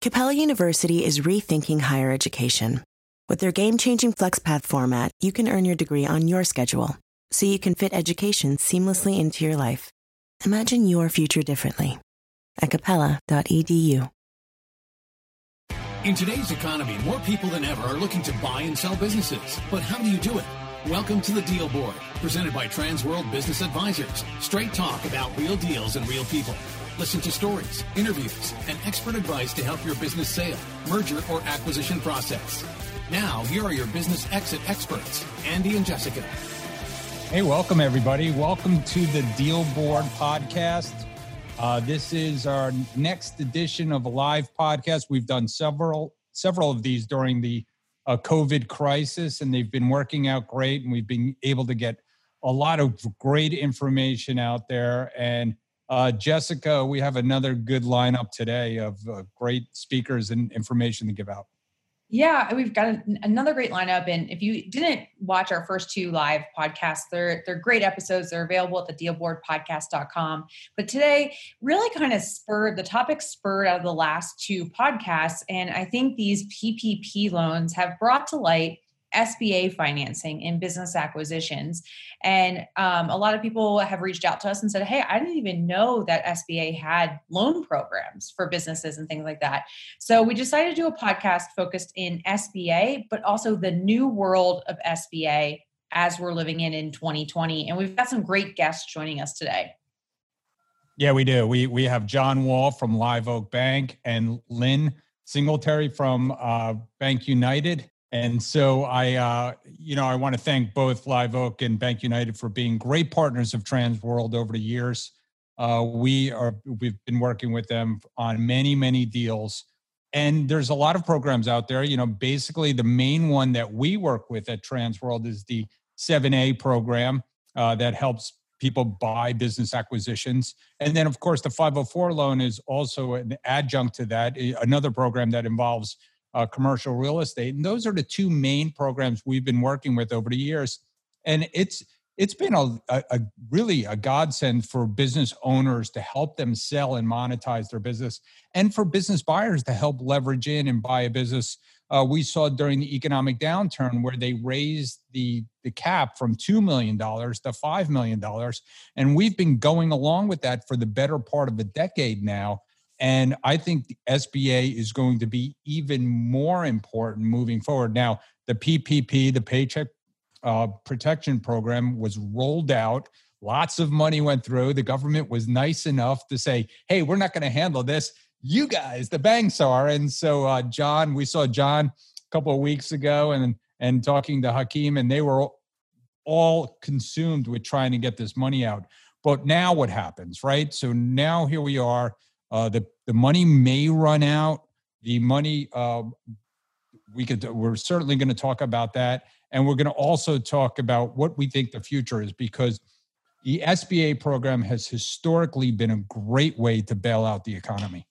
Capella University is rethinking higher education. With their game changing FlexPath format, you can earn your degree on your schedule so you can fit education seamlessly into your life. Imagine your future differently at capella.edu. In today's economy, more people than ever are looking to buy and sell businesses. But how do you do it? Welcome to the Deal Board, presented by Transworld Business Advisors. Straight talk about real deals and real people. Listen to stories, interviews, and expert advice to help your business sale, merger, or acquisition process. Now, here are your business exit experts, Andy and Jessica. Hey, welcome everybody. Welcome to the Deal Board podcast. Uh, this is our next edition of a live podcast. We've done several several of these during the uh, COVID crisis, and they've been working out great. And we've been able to get a lot of great information out there. And uh, Jessica, we have another good lineup today of uh, great speakers and information to give out. Yeah, we've got another great lineup. And if you didn't watch our first two live podcasts, they're they're great episodes. They're available at the dealboardpodcast.com. But today really kind of spurred the topic spurred out of the last two podcasts. And I think these PPP loans have brought to light SBA financing in business acquisitions. And um, a lot of people have reached out to us and said, Hey, I didn't even know that SBA had loan programs for businesses and things like that. So we decided to do a podcast focused in SBA, but also the new world of SBA as we're living in in 2020. And we've got some great guests joining us today. Yeah, we do. We we have John Wahl from Live Oak Bank and Lynn Singletary from uh, BankUnited. And so I, uh, you know, I want to thank both Live Oak and BankUnited for being great partners of Transworld over the years. Uh, we are we've been working with them on many many deals, and there's a lot of programs out there. You know, basically the main one that we work with at Transworld is the 7A program uh, that helps people buy business acquisitions, and then of course the 504 loan is also an adjunct to that, another program that involves uh, commercial real estate. And those are the two main programs we've been working with over the years. And it's it's been a, a, a, really a godsend for business owners to help them sell and monetize their business and for business buyers to help leverage in and buy a business uh, we saw during the economic downturn where they raised the, the cap from $2 million to $5 million and we've been going along with that for the better part of a decade now and I think the SBA is going to be even more important moving forward. Now, the PPP, the Paycheck uh, Protection Program, was rolled out. Lots of money went through. The government was nice enough to say, hey, we're not going to handle this. You guys, the banks are. And so, uh, John, we saw John a couple of weeks ago and, and talking to Hakeem, and they were all consumed with trying to get this money out. But now what happens, right? So now here we are uh, the the money may run out. The money uh, we could we're certainly going to talk about that, and we're going to also talk about what we think the future is because the SBA program has historically been a great way to bail out the economy.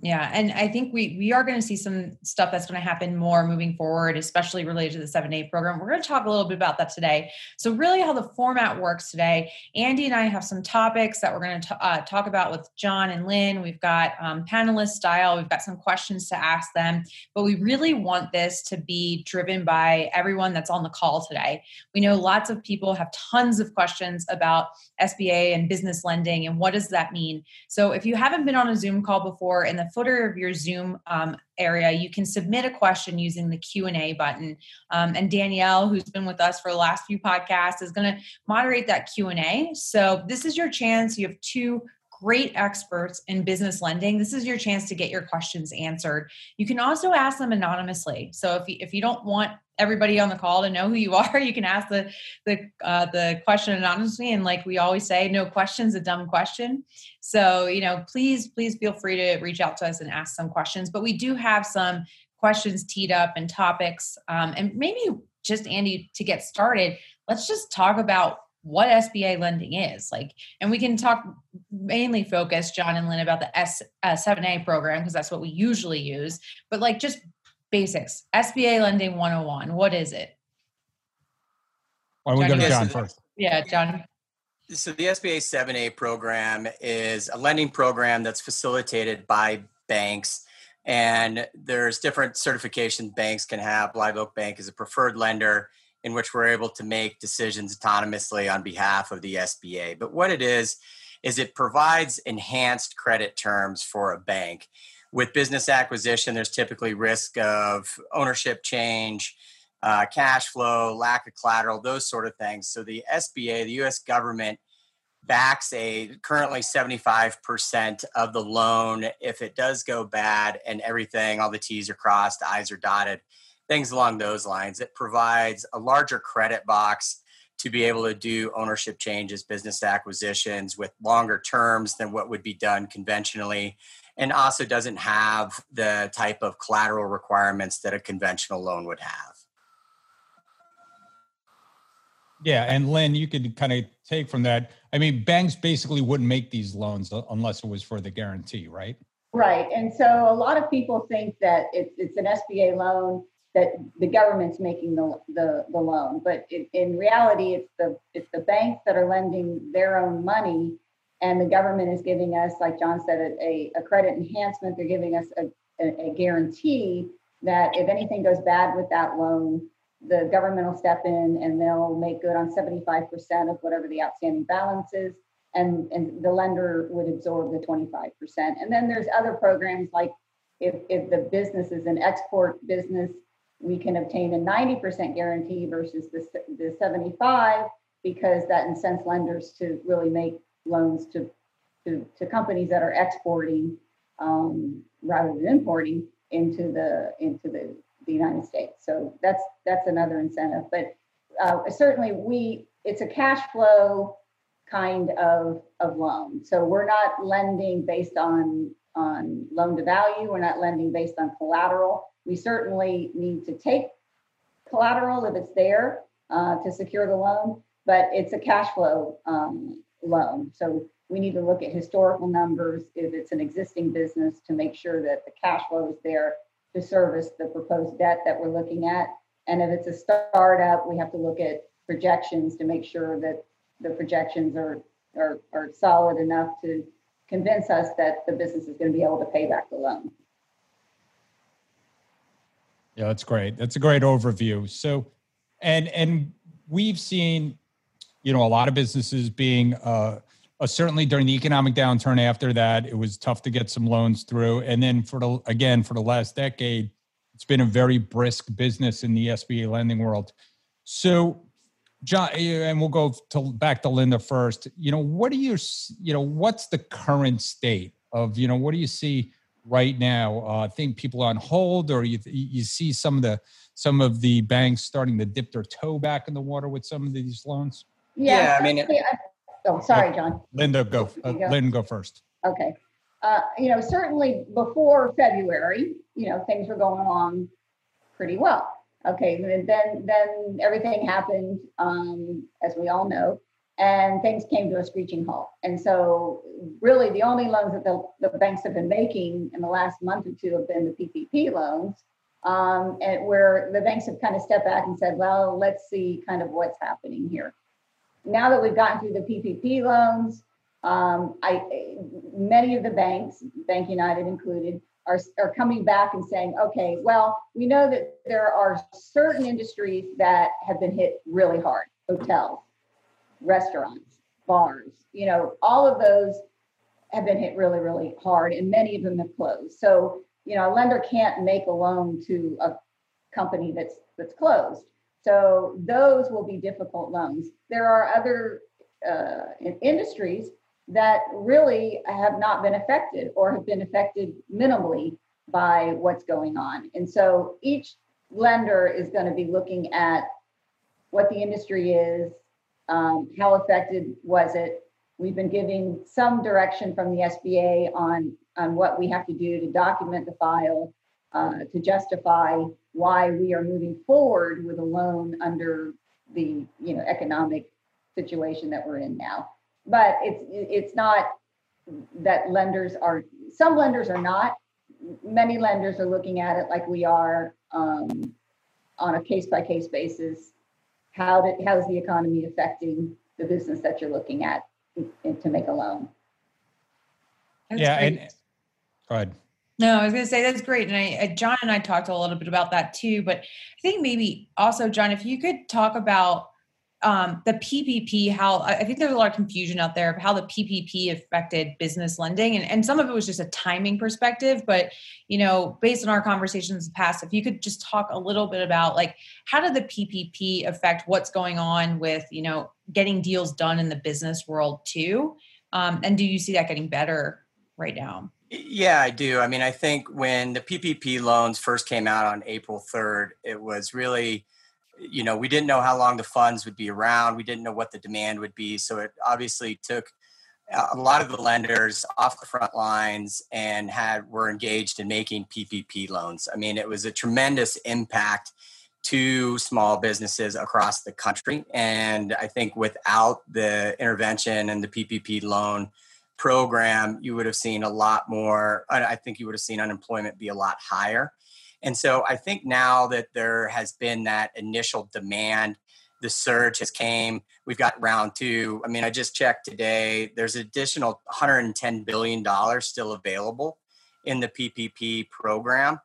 Yeah, and I think we we are going to see some stuff that's going to happen more moving forward, especially related to the 7A program. We're going to talk a little bit about that today. So, really, how the format works today, Andy and I have some topics that we're going to uh, talk about with John and Lynn. We've got um, panelist style, we've got some questions to ask them, but we really want this to be driven by everyone that's on the call today. We know lots of people have tons of questions about SBA and business lending and what does that mean. So, if you haven't been on a Zoom call before in the footer of your Zoom um, area, you can submit a question using the Q&A button. Um, and Danielle, who's been with us for the last few podcasts, is going to moderate that Q&A. So this is your chance. You have two great experts in business lending. This is your chance to get your questions answered. You can also ask them anonymously. So if you, if you don't want everybody on the call to know who you are, you can ask the the uh, the question anonymously. And like we always say, no question's a dumb question. So you know, please please feel free to reach out to us and ask some questions. But we do have some questions teed up and topics. Um, and maybe just Andy to get started, let's just talk about what SBA lending is like, and we can talk mainly focus John and Lynn about the S uh, 7A program because that's what we usually use. But like just basics, SBA lending 101. What is it? Why don't we go to John first? Yeah, John. So the SBA 7A program is a lending program that's facilitated by banks And there's different certification banks can have. Live Oak Bank is a preferred lender in which we're able to make decisions autonomously on behalf of the SBA. But what it is, is it provides enhanced credit terms for a bank. With business acquisition, there's typically risk of ownership change, uh, cash flow, lack of collateral, those sort of things. So the SBA, the US government, backs a currently 75% of the loan if it does go bad and everything, all the T's are crossed, I's are dotted, things along those lines. It provides a larger credit box to be able to do ownership changes, business acquisitions with longer terms than what would be done conventionally, and also doesn't have the type of collateral requirements that a conventional loan would have. Yeah, and Lynn, you could kind of take from that. I mean, banks basically wouldn't make these loans unless it was for the guarantee, right? Right. And so a lot of people think that it's, it's an SBA loan that the government's making the, the, the loan, but it, in reality, it's the it's the banks that are lending their own money, and the government is giving us, like John said, a, a credit enhancement. They're giving us a, a, a guarantee that if anything goes bad with that loan, the government will step in and they'll make good on 75% of whatever the outstanding balance is. And, and the lender would absorb the 25%. And then there's other programs like if, if the business is an export business, we can obtain a 90% guarantee versus the, the 75 because that incents lenders to really make loans to, to, to companies that are exporting um, rather than importing into the into the the United States. So that's that's another incentive. But uh, certainly, we it's a cash flow kind of of loan. So we're not lending based on on loan to value. We're not lending based on collateral. We certainly need to take collateral if it's there uh, to secure the loan, but it's a cash flow um, loan. So we need to look at historical numbers if it's an existing business to make sure that the cash flow is there to service the proposed debt that we're looking at. And if it's a startup, we have to look at projections to make sure that the projections are, are, are solid enough to convince us that the business is going to be able to pay back the loan. Yeah, that's great. That's a great overview. So, and and we've seen, you know, a lot of businesses being uh, uh, certainly during the economic downturn after that, it was tough to get some loans through. And then for the again for the last decade, it's been a very brisk business in the SBA lending world. So, John, and we'll go to back to Linda first. You know, what do you you know what's the current state of you know what do you see right now? Uh, I think people on hold, or you you see some of the some of the banks starting to dip their toe back in the water with some of these loans. Yeah, yeah I mean, it, Oh, sorry, John. Linda, go. Uh, go. Lynn, go first. Okay. Uh, you know, certainly before February, you know, things were going along pretty well. Okay, then then everything happened, um, as we all know, and things came to a screeching halt. And so, really, the only loans that the, the banks have been making in the last month or two have been the PPP loans, um, and where the banks have kind of stepped back and said, "Well, let's see kind of what's happening here." Now that we've gotten through the PPP loans, um, I many of the banks, BankUnited included, are, are coming back and saying, okay, well, we know that there are certain industries that have been hit really hard: hotels, restaurants, bars. You know, all of those have been hit really, really hard, and many of them have closed. So, you know, a lender can't make a loan to a company that's that's closed. So those will be difficult loans. There are other uh, industries that really have not been affected or have been affected minimally by what's going on. And so each lender is going to be looking at what the industry is, um, how affected was it. We've been giving some direction from the SBA on, on what we have to do to document the file, uh, to justify why we are moving forward with a loan under the you know economic situation that we're in now. But it's it's not that lenders are some lenders are not. Many lenders are looking at it like we are um, on a case by case basis. How did how is the economy affecting the business that you're looking at to make a loan? That's yeah, great. and go ahead. No, I was going to say that's great, and I, John and I talked a little bit about that too. But I think maybe also, John, if you could talk about um, the PPP, how I think there's a lot of confusion out there of how the PPP affected business lending, and, and some of it was just a timing perspective. But you know, based on our conversations in the past, if you could just talk a little bit about like how did the PPP affect what's going on with you know getting deals done in the business world too, um, and do you see that getting better right now? Yeah, I do. I mean, I think when the PPP loans first came out on April 3rd, it was really you know, we didn't know how long the funds would be around. We didn't know what the demand would be. So it obviously took a lot of the lenders off the front lines and had were engaged in making PPP loans. I mean, it was a tremendous impact to small businesses across the country. And I think without the intervention and the PPP loan program, you would have seen a lot more. I think you would have seen unemployment be a lot higher. And so I think now that there has been that initial demand, the surge has came. We've got round two. I mean, I just checked today. There's additional 110 billion dollars still available in the PPP program.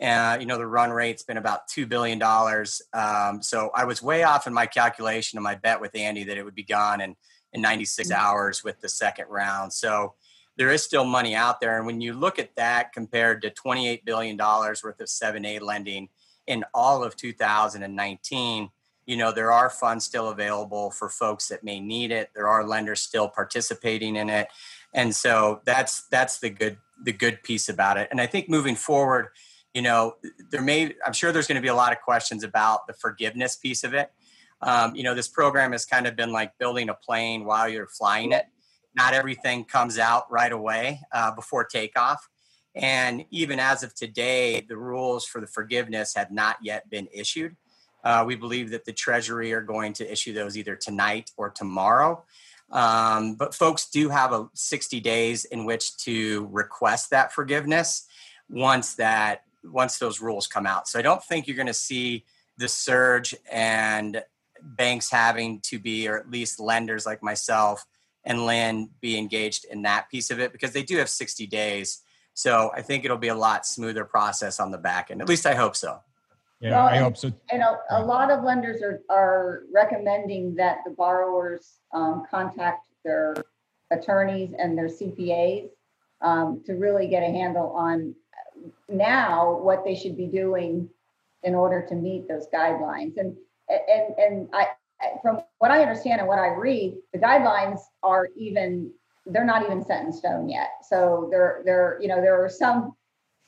Uh, you know, the run rate's been about $2 billion. Um, so I was way off in my calculation and my bet with Andy that it would be gone in, in 96 mm-hmm. hours with the second round. So there is still money out there. And when you look at that compared to $28 billion worth of 7A lending in all of 2019, you know, there are funds still available for folks that may need it. There are lenders still participating in it. And so that's that's the good the good piece about it. And I think moving forward, you know, there may I'm sure there's going to be a lot of questions about the forgiveness piece of it. Um, you know, this program has kind of been like building a plane while you're flying it not everything comes out right away uh, before takeoff. And even as of today, the rules for the forgiveness have not yet been issued. Uh, we believe that the Treasury are going to issue those either tonight or tomorrow. Um, but folks do have a 60 days in which to request that forgiveness once that once those rules come out. So I don't think you're going to see the surge and banks having to be, or at least lenders like myself, and Lynn be engaged in that piece of it because they do have 60 days. So I think it'll be a lot smoother process on the back end. At least I hope so. Yeah, well, I hope so. And a, a, lot of lenders are, are recommending that the borrowers um, contact their attorneys and their CPAs um, to really get a handle on now what they should be doing in order to meet those guidelines. And and and I from what I understand and what I read, the guidelines are even they're not even set in stone yet. So there there you know there are some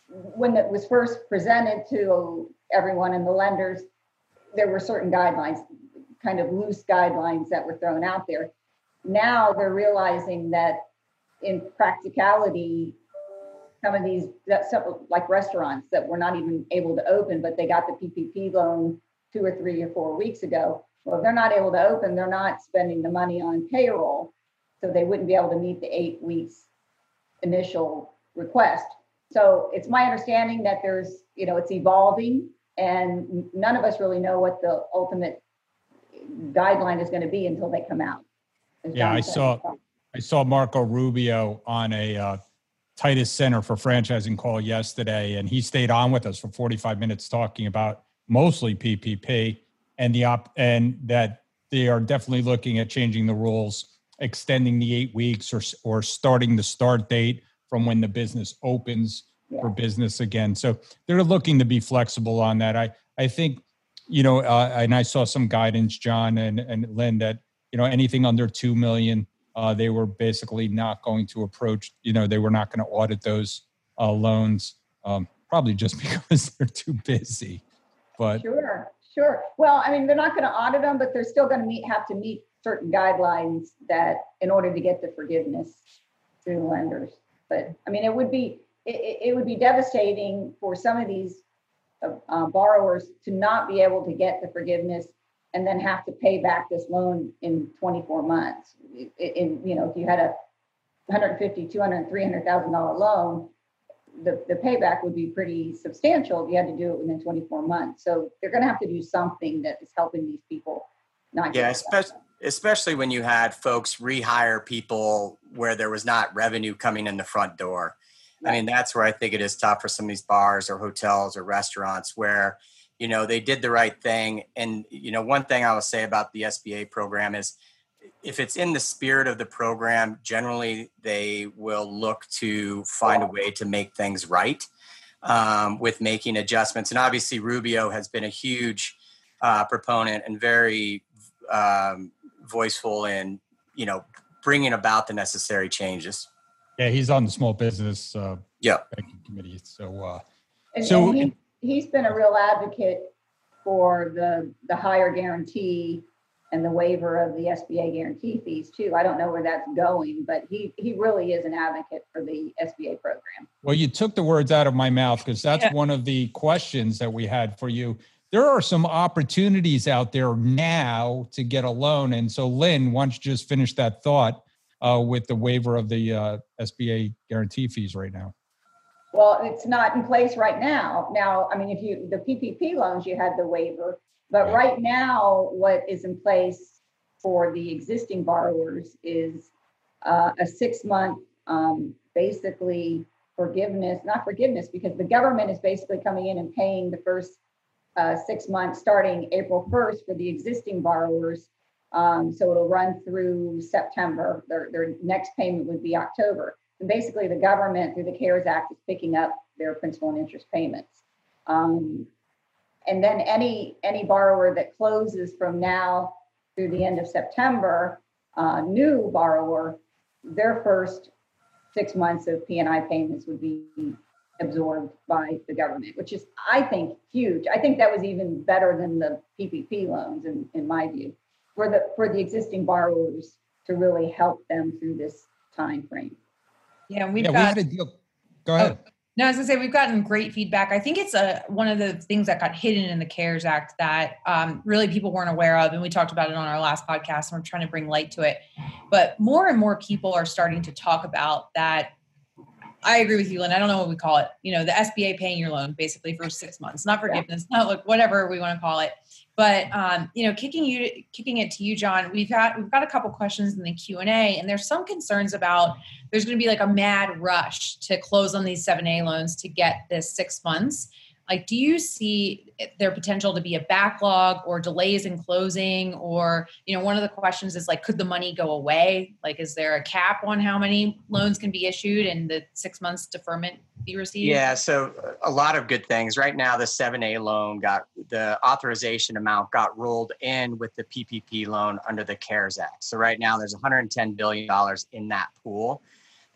when it was first presented to everyone and the lenders, there were certain guidelines, kind of loose guidelines that were thrown out there. Now they're realizing that in practicality, some of these that like restaurants that were not even able to open, but they got the PPP loan two or three or four weeks ago well, if they're not able to open, they're not spending the money on payroll. So they wouldn't be able to meet the eight weeks initial request. So it's my understanding that there's, you know, it's evolving and none of us really know what the ultimate guideline is going to be until they come out. Yeah, I saw I saw Marco Rubio on a uh, Titus Center for Franchising call yesterday, and he stayed on with us for 45 minutes talking about mostly PPP and the op and that they are definitely looking at changing the rules, extending the eight weeks or or starting the start date from when the business opens yeah. for business again. So they're looking to be flexible on that. I I think you know, uh, and I saw some guidance, John and and Lynn, that you know anything under two million, uh, they were basically not going to approach. You know, they were not going to audit those uh, loans, um, probably just because they're too busy. But sure. Sure. Well, I mean, they're not going to audit them, but they're still going to meet have to meet certain guidelines that in order to get the forgiveness through lenders. But I mean, it would be it, it would be devastating for some of these uh, uh borrowers to not be able to get the forgiveness and then have to pay back this loan in 24 months. In you know, if you had a 150, 200, 300,000 dollar loan, the, the payback would be pretty substantial if you had to do it within 24 months. So they're going to have to do something that is helping these people not yeah, especially especially when you had folks rehire people where there was not revenue coming in the front door. I mean, that's where I think it is tough for some of these bars or hotels or restaurants where, you know, they did the right thing. And, you know, one thing I will say about the SBA program is if it's in the spirit of the program, generally they will look to find a way to make things right um, with making adjustments. And obviously, Rubio has been a huge uh, proponent and very um, voiceful in, you know, bringing about the necessary changes. Yeah, he's on the small business uh, yeah. committee. So, uh, And, So- and he, he's been a real advocate for the, the higher guarantee and the waiver of the SBA guarantee fees too. I don't know where that's going, but he, he really is an advocate for the SBA program. well, you took the words out of my mouth because that's Yeah. one of the questions that we had for you. There are some opportunities out there now to get a loan. And so, Lynn, why don't you just finish that thought uh, with the waiver of the uh, SBA guarantee fees right now? Well, it's not in place right now. Now, I mean, if you, the PPP loans, you had the waiver, but Right. right now, what is in place for the existing borrowers is uh, a six-month, um, basically forgiveness, not forgiveness, because the government is basically coming in and paying the first uh, six months, starting April 1st for the existing borrowers. Um, So it'll run through September. Their, their next payment would be October. And basically, the government through the CARES Act is picking up their principal and interest payments. Um, and then any any borrower that closes from now through the end of September, uh, new borrower, their first six months of P&I payments would be absorbed by the government, which is, I think, huge. I think that was even better than the PPP loans, in, in my view, for the for the existing borrowers to really help them through this time frame. Yeah, we've yeah, we got had a deal. Go ahead. No, I was gonna say we've gotten great feedback. I think it's a one of the things that got hidden in the CARES Act that um, really people weren't aware of, and we talked about it on our last podcast. And we're trying to bring light to it, but more and more people are starting to talk about that. I agree with you, Lynn. I don't know what we call it. You know, the SBA paying your loan basically for six months, not forgiveness, not like whatever we want to call it. But um, you know, kicking you, kicking it to you, John. We've got we've got a couple questions in the Q and A, and there's some concerns about there's going to be like a mad rush to close on these 7A loans to get this six months. Like, do you see their potential to be a backlog or delays in closing? Or, you know, one of the questions is like, could the money go away? Like, is there a cap on how many loans can be issued and the six months deferment be received? Yeah, so uh, a lot of good things. Right now, the 7A loan got the authorization amount got rolled in with the PPP loan under the CARES Act. So right now, there's 110 billion dollars in that pool.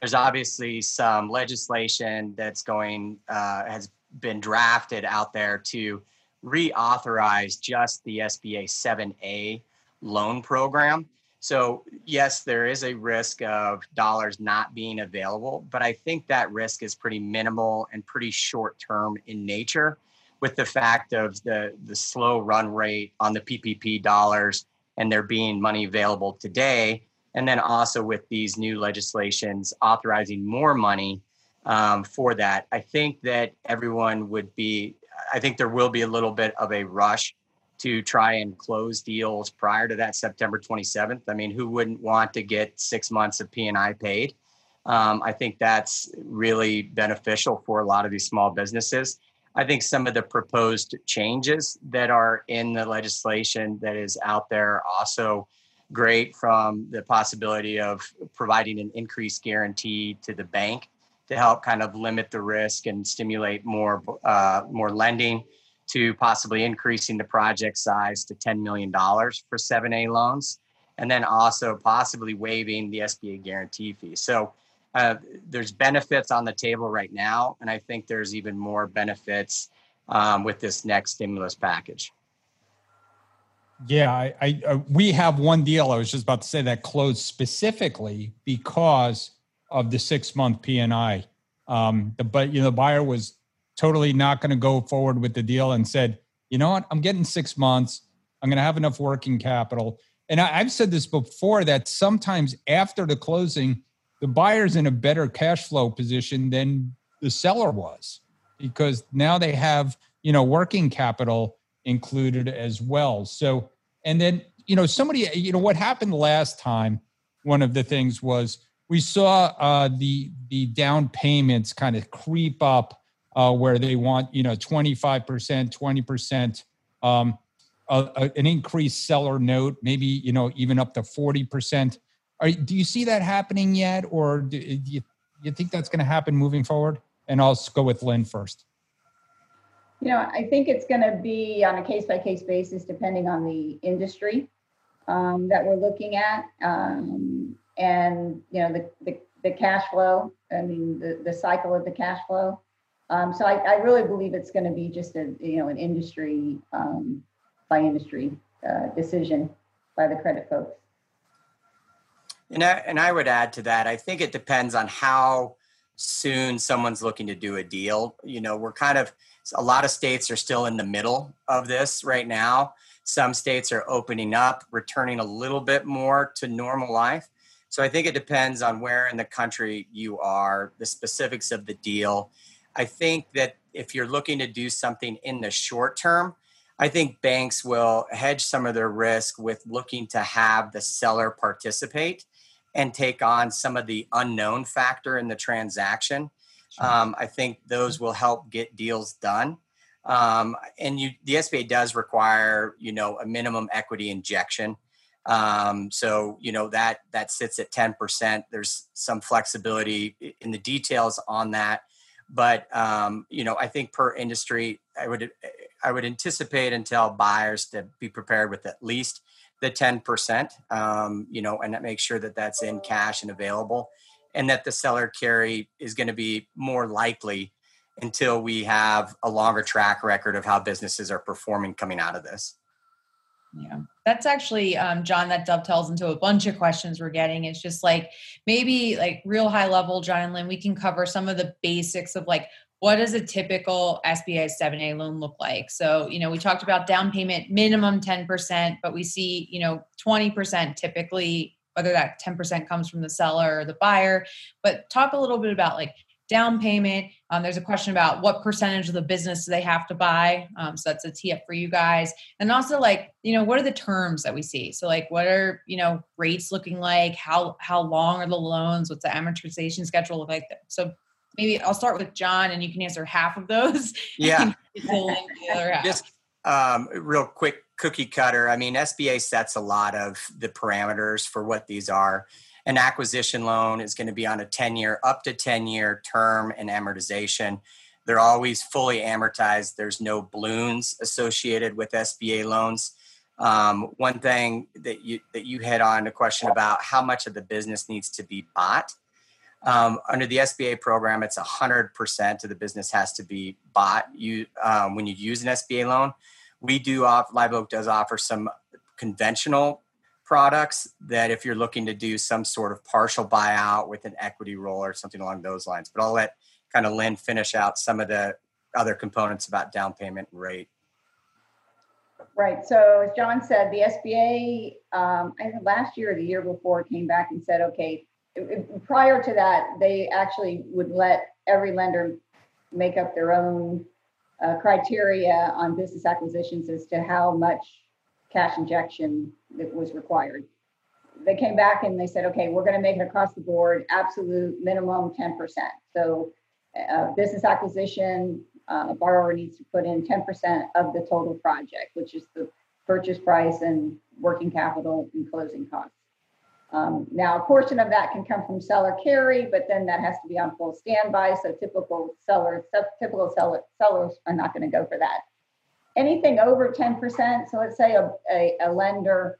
There's obviously some legislation that's going uh, has been drafted out there to reauthorize just the SBA 7A loan program. So, yes, there is a risk of dollars not being available, but I think that risk is pretty minimal and pretty short term in nature with the fact of the, the slow run rate on the PPP dollars and there being money available today. And then also with these new legislations authorizing more money um, for that, I think that everyone would be, I think there will be a little bit of a rush to try and close deals prior to that September 27th. I mean, who wouldn't want to get six months of P&I paid? Um, I think that's really beneficial for a lot of these small businesses. I think some of the proposed changes that are in the legislation that is out there also great from the possibility of providing an increased guarantee to the bank to help kind of limit the risk and stimulate more uh, more lending to possibly increasing the project size to $10 million for 7A loans, and then also possibly waiving the SBA guarantee fee. So uh, there's benefits on the table right now, and I think there's even more benefits um, with this next stimulus package. Yeah, I, I uh, we have one deal. I was just about to say that closed specifically because of the six month P&I. Um, the but you know the buyer was totally not going to go forward with the deal and said, you know what, I'm getting six months. I'm going to have enough working capital. And I, I've said this before that sometimes after the closing, the buyer's in a better cash flow position than the seller was because now they have you know working capital included as well. So, and then, you know, somebody, you know, what happened last time, one of the things was we saw uh, the the down payments kind of creep up uh, where they want you know 25% 20% um, an increased seller note maybe you know even up to 40% Are, do you see that happening yet or do, do you, you think that's going to happen moving forward? And i'll go with lynn first. You know i think it's going to be on a case by case basis depending on the industry um, that we're looking at. Um, and you know the, the, the cash flow i mean the, the cycle of the cash flow um, so I, I, really believe it's going to be just a you know an industry um, by industry uh, decision by the credit folks. And I, and I would add to that. I think it depends on how soon someone's looking to do a deal. You know, we're kind of a lot of states are still in the middle of this right now. Some states are opening up, returning a little bit more to normal life. So I think it depends on where in the country you are, the specifics of the deal, I think that if you're looking to do something in the short term, I think banks will hedge some of their risk with looking to have the seller participate and take on some of the unknown factor in the transaction. Um, I think those will help get deals done. Um, and you, the SBA does require, you know, a minimum equity injection. Um, so you know that that sits at 10%. There's some flexibility in the details on that but um, you know, I think per industry, I would I would anticipate and tell buyers to be prepared with at least the ten percent. Um, you know, and make sure that that's in cash and available, and that the seller carry is going to be more likely until we have a longer track record of how businesses are performing coming out of this. Yeah, that's actually, um, John, that dovetails into a bunch of questions we're getting. It's just like maybe like real high level, John and Lynn, we can cover some of the basics of like what does a typical SBA 7A loan look like? So, you know, we talked about down payment minimum 10%, but we see, you know, 20% typically, whether that 10% comes from the seller or the buyer. But talk a little bit about like down payment. Um, there's a question about what percentage of the business do they have to buy. Um, so that's a tee up for you guys. And also like, you know, what are the terms that we see? So like what are, you know, rates looking like? How how long are the loans? What's the amortization schedule look like? So maybe I'll start with John and you can answer half of those. Yeah. Just um, real quick cookie cutter. I mean, SBA sets a lot of the parameters for what these are an acquisition loan is going to be on a 10 year, up to 10 year term and amortization. They're always fully amortized. There's no balloons associated with SBA loans. Um, one thing that you that you hit on a question about how much of the business needs to be bought. Um, under the SBA program, it's 100% of the business has to be bought. You um, when you use an SBA loan, we do off Live Oak does offer some conventional products that if you're looking to do some sort of partial buyout with an equity roll or something along those lines. But I'll let kind of Lynn finish out some of the other components about down payment rate. Right. So as John said, the SBA, um, I think last year or the year before came back and said, okay, prior to that, they actually would let every lender make up their own uh, criteria on business acquisitions as to how much cash injection that was required. They came back and they said, okay, we're going to make it across the board, absolute minimum 10%. So, uh, business acquisition, uh, a borrower needs to put in 10% of the total project, which is the purchase price and working capital and closing costs. Um, now, a portion of that can come from seller carry, but then that has to be on full standby. So typical sellers, typical seller, sellers are not going to go for that anything over 10%, so let's say a, a, a, lender,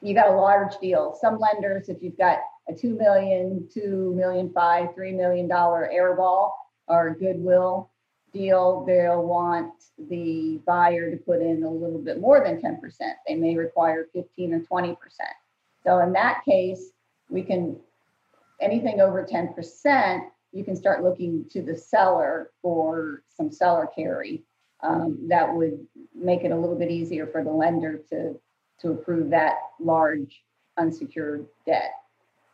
you got a large deal. Some lenders, if you've got a 2 million, 2 million, 5, 3 million dollar airball or goodwill deal, they'll want the buyer to put in a little bit more than 10%. They may require 15 or 20%. So in that case, we can anything over 10%, you can start looking to the seller for some seller carry um, that would make it a little bit easier for the lender to to approve that large unsecured debt.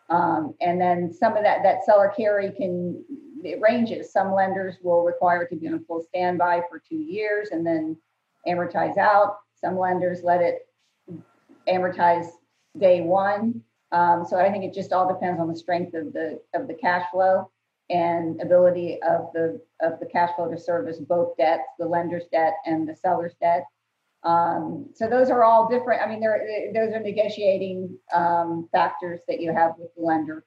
Um, and then some of that that seller carry can it ranges. Some lenders will require it to be on full standby for two years and then amortize out. Some lenders let it amortize day one. Um, so I think it just all depends on the strength of the of the cash flow and ability of the of the cash flow to service both debts, the lender's debt and the seller's debt. Um, so those are all different. I mean, there those are negotiating um, factors that you have with the lender,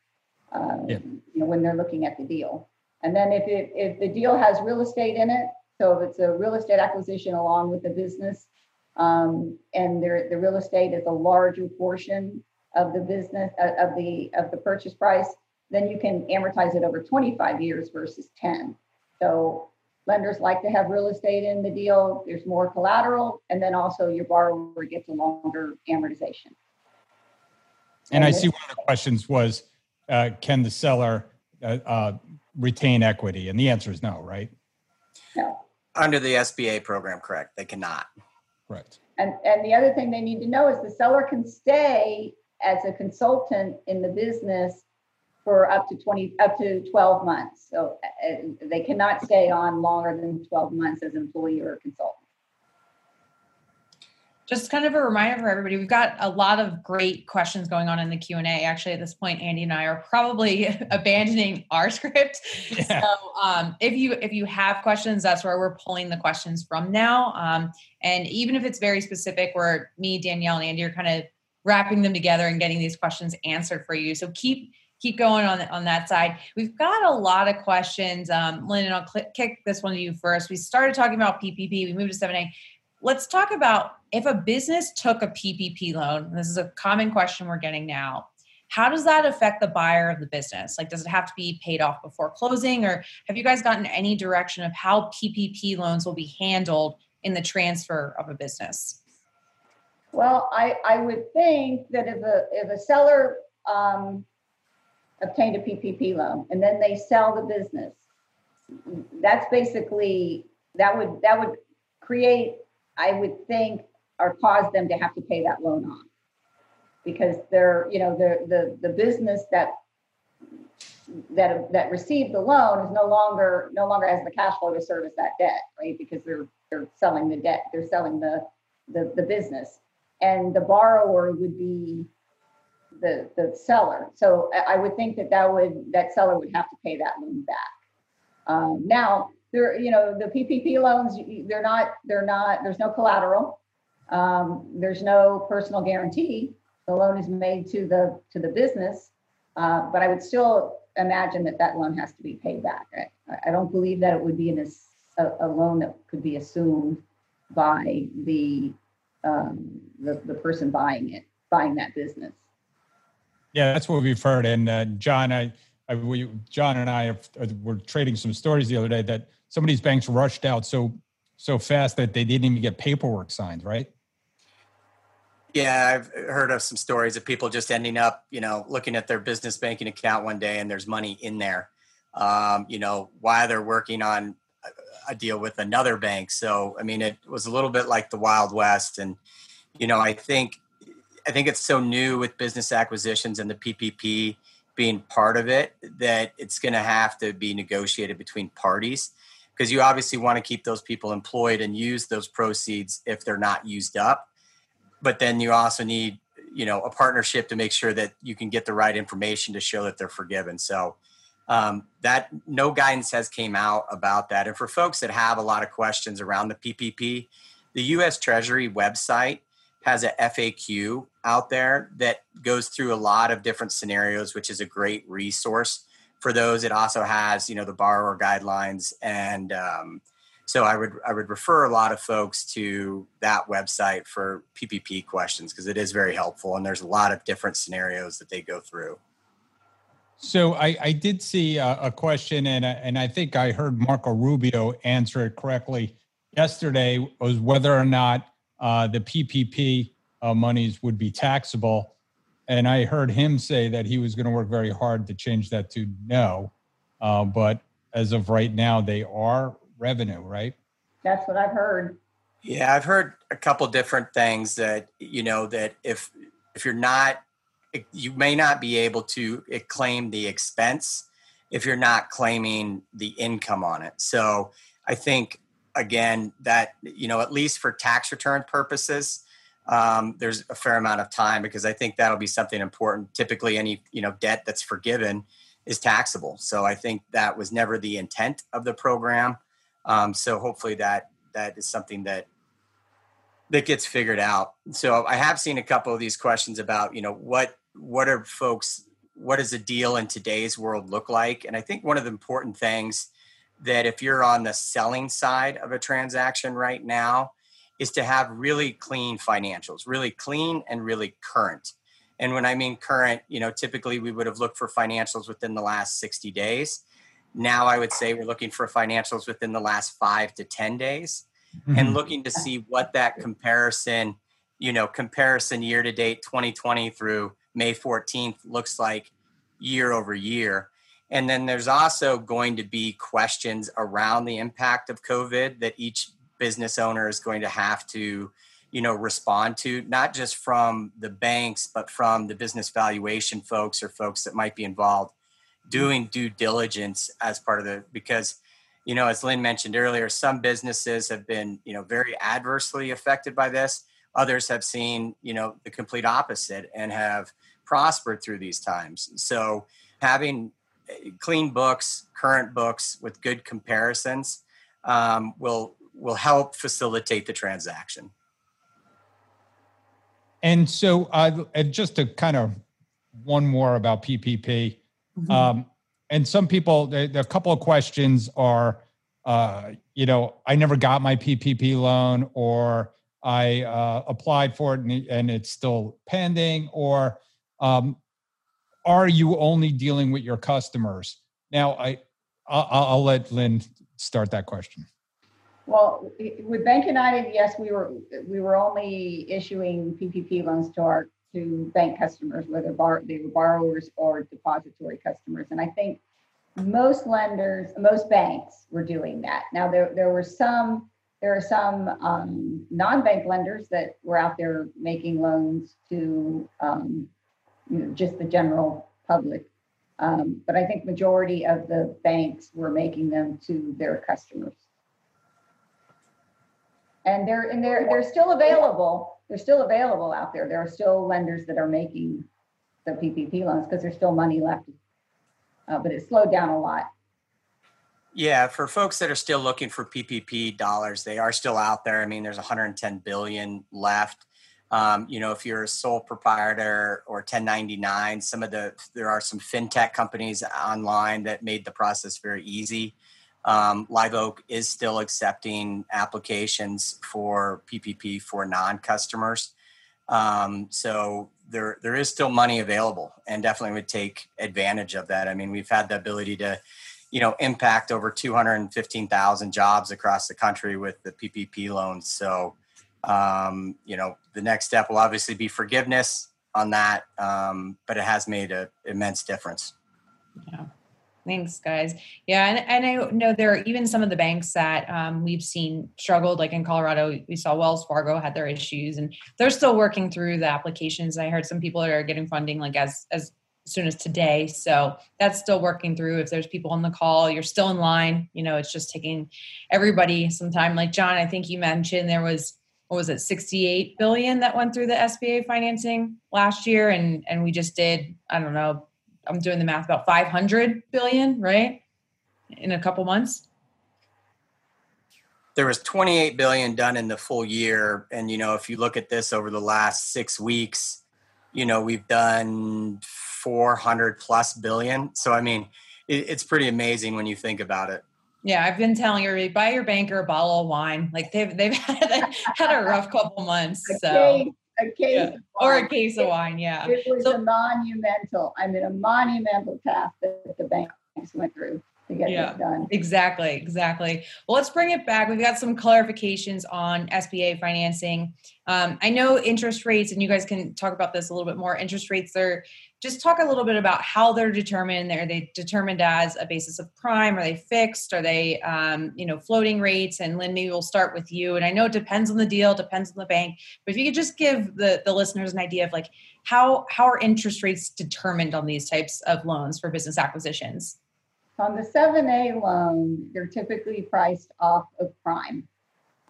um, yeah. you know, when they're looking at the deal. And then if it if the deal has real estate in it, so if it's a real estate acquisition along with the business, um, and there, the real estate is a larger portion of the business uh, of the of the purchase price, then you can amortize it over 25 years versus 10. So lenders like to have real estate in the deal. There's more collateral, and then also your borrower gets a longer amortization. And, and I see one of the questions was, uh, can the seller uh, uh, retain equity? And the answer is no, right? No. Under the SBA program, correct. They cannot. Correct. And, and the other thing they need to know is the seller can stay as a consultant in the business for up to 20 up to 12 months. So uh, they cannot stay on longer than 12 months as employee or consultant. Just kind of a reminder for everybody we've got a lot of great questions going on in the q&a actually at this point andy and i are probably abandoning our script. Yeah. so um, if you if you have questions that's where we're pulling the questions from now. Um, and even if it's very specific where me danielle and andy are kind of wrapping them together and getting these questions answered for you. So keep keep going on on that side. We've got a lot of questions. Um, Lynn, I'll kick this one to you first. We started talking about PPP. We moved to 7A. Let's talk about if a business took a PPP loan. This is a common question we're getting now. How does that affect the buyer of the business? Like, does it have to be paid off before closing, or have you guys gotten any direction of how PPP loans will be handled in the transfer of a business? Well, I, I would think that if a if a seller um, obtained a PPP loan and then they sell the business, that's basically that would that would create, I would think, or cause them to have to pay that loan off. Because they're you know the the the business that that that received the loan is no longer no longer has the cash flow to service that debt, right? Because they're they're selling the debt, they're selling the the, the business. And the borrower would be the the seller. So I would think that that would that seller would have to pay that loan back. Um, now there, you know, the PPP loans they're not they're not there's no collateral. Um, there's no personal guarantee. The loan is made to the to the business, uh, but I would still imagine that that loan has to be paid back. I, I don't believe that it would be a, a loan that could be assumed by the um, the, the person buying it, buying that business. Yeah, that's what we've heard. And uh, John, I, I we, John and I have, uh, were trading some stories the other day that some of these banks rushed out so so fast that they didn't even get paperwork signed, right? Yeah, I've heard of some stories of people just ending up, you know, looking at their business banking account one day and there's money in there, um, you know, while they're working on a deal with another bank. So, I mean, it was a little bit like the Wild West. And, you know, I think, I think it's so new with business acquisitions and the PPP being part of it that it's going to have to be negotiated between parties because you obviously want to keep those people employed and use those proceeds if they're not used up. But then you also need, you know, a partnership to make sure that you can get the right information to show that they're forgiven. So, um, that no guidance has came out about that and for folks that have a lot of questions around the ppp the us treasury website has a faq out there that goes through a lot of different scenarios which is a great resource for those it also has you know the borrower guidelines and um, so i would i would refer a lot of folks to that website for ppp questions because it is very helpful and there's a lot of different scenarios that they go through so I, I did see a, a question, and and I think I heard Marco Rubio answer it correctly yesterday. Was whether or not uh, the PPP uh, monies would be taxable, and I heard him say that he was going to work very hard to change that to no. Uh, but as of right now, they are revenue, right? That's what I've heard. Yeah, I've heard a couple different things that you know that if if you're not you may not be able to claim the expense if you're not claiming the income on it. So I think again that you know at least for tax return purposes, um, there's a fair amount of time because I think that'll be something important. Typically, any you know debt that's forgiven is taxable. So I think that was never the intent of the program. Um, so hopefully that that is something that that gets figured out. So I have seen a couple of these questions about you know what what are folks what does a deal in today's world look like? And I think one of the important things that if you're on the selling side of a transaction right now is to have really clean financials, really clean and really current. And when I mean current, you know, typically we would have looked for financials within the last 60 days. Now I would say we're looking for financials within the last five to 10 days mm-hmm. and looking to see what that comparison, you know, comparison year to date 2020 through May 14th looks like year over year. And then there's also going to be questions around the impact of COVID that each business owner is going to have to you know respond to not just from the banks but from the business valuation folks or folks that might be involved doing due diligence as part of the because you know as lynn mentioned earlier some businesses have been you know very adversely affected by this. Others have seen you know the complete opposite and have prospered through these times. So having eh, clean books current books with good comparisons um, will will help facilitate the transaction. And so, uh, and just to kind of one more about PPP, mm-hmm. um, and some people, the, the, a couple of questions are, uh, you know, I never got my PPP loan, or I uh, applied for it and, and, it's still pending, or um, are you only dealing with your customers? Now, I, I'll, I'll let Lynn start that question. Well, with BankUnited, yes, we were we were only issuing PPP loans to our to bank customers, whether bar, they were borrowers or depository customers. And I think most lenders, most banks were doing that. Now there there were some there are some um, non-bank lenders that were out there making loans to um, you know just the general public. Um, but I think majority of the banks were making them to their customers and they're and they're they're still available. They're still available out there. There are still lenders that are making the PPP loans because there's still money left, uh, but it slowed down a lot. Yeah, for folks that are still looking for PPP dollars, they are still out there. I mean, there's 110 billion left. Um, you know, if you're a sole proprietor or 1099, some of the there are some fintech companies online that made the process very easy. Um, Live Oak is still accepting applications for PPP for non-customers. Um, so there there is still money available, and definitely would take advantage of that. I mean, we've had the ability to, you know, impact over 215,000 jobs across the country with the PPP loans. So, um, you know, the next step will obviously be forgiveness on that, um, but it has made an immense difference. Yeah. Thanks, guys. Yeah, and, and I know there are even some of the banks that um, we've seen struggled. Like in Colorado, we saw Wells Fargo had their issues, and they're still working through the applications. I heard some people are getting funding like as as soon as today, so that's still working through. If there's people on the call, you're still in line. You know, it's just taking everybody some time. Like John, I think you mentioned there was what was it 68 billion that went through the SBA financing last year and and we just did I don't know I'm doing the math about 500 billion, right? In a couple months. There was 28 billion done in the full year, and you know, if you look at this over the last six weeks, you know, we've done 400 plus billion. So I mean, it, it's pretty amazing when you think about it. Yeah, I've been telling you, buy your banker a bottle of wine. Like they've they've had, had a rough couple months. So a case yeah. or a case of wine. Yeah, it was so, a monumental. I mean, a monumental task that the banks went through to get yeah, this done. Exactly, exactly. Well, let's bring it back. We've got some clarifications on SBA financing. Um, I know interest rates, and you guys can talk about this a little bit more. Interest rates are just talk a little bit about how they're determined. Are they determined as a basis of prime? Are they fixed? Are they, um, you know, floating rates? And Lynn, maybe we'll start with you. And I know it depends on the deal, depends on the bank. But if you could just give the the listeners an idea of like how how are interest rates determined on these types of loans for business acquisitions? On the 7A loan, they're typically priced off of prime.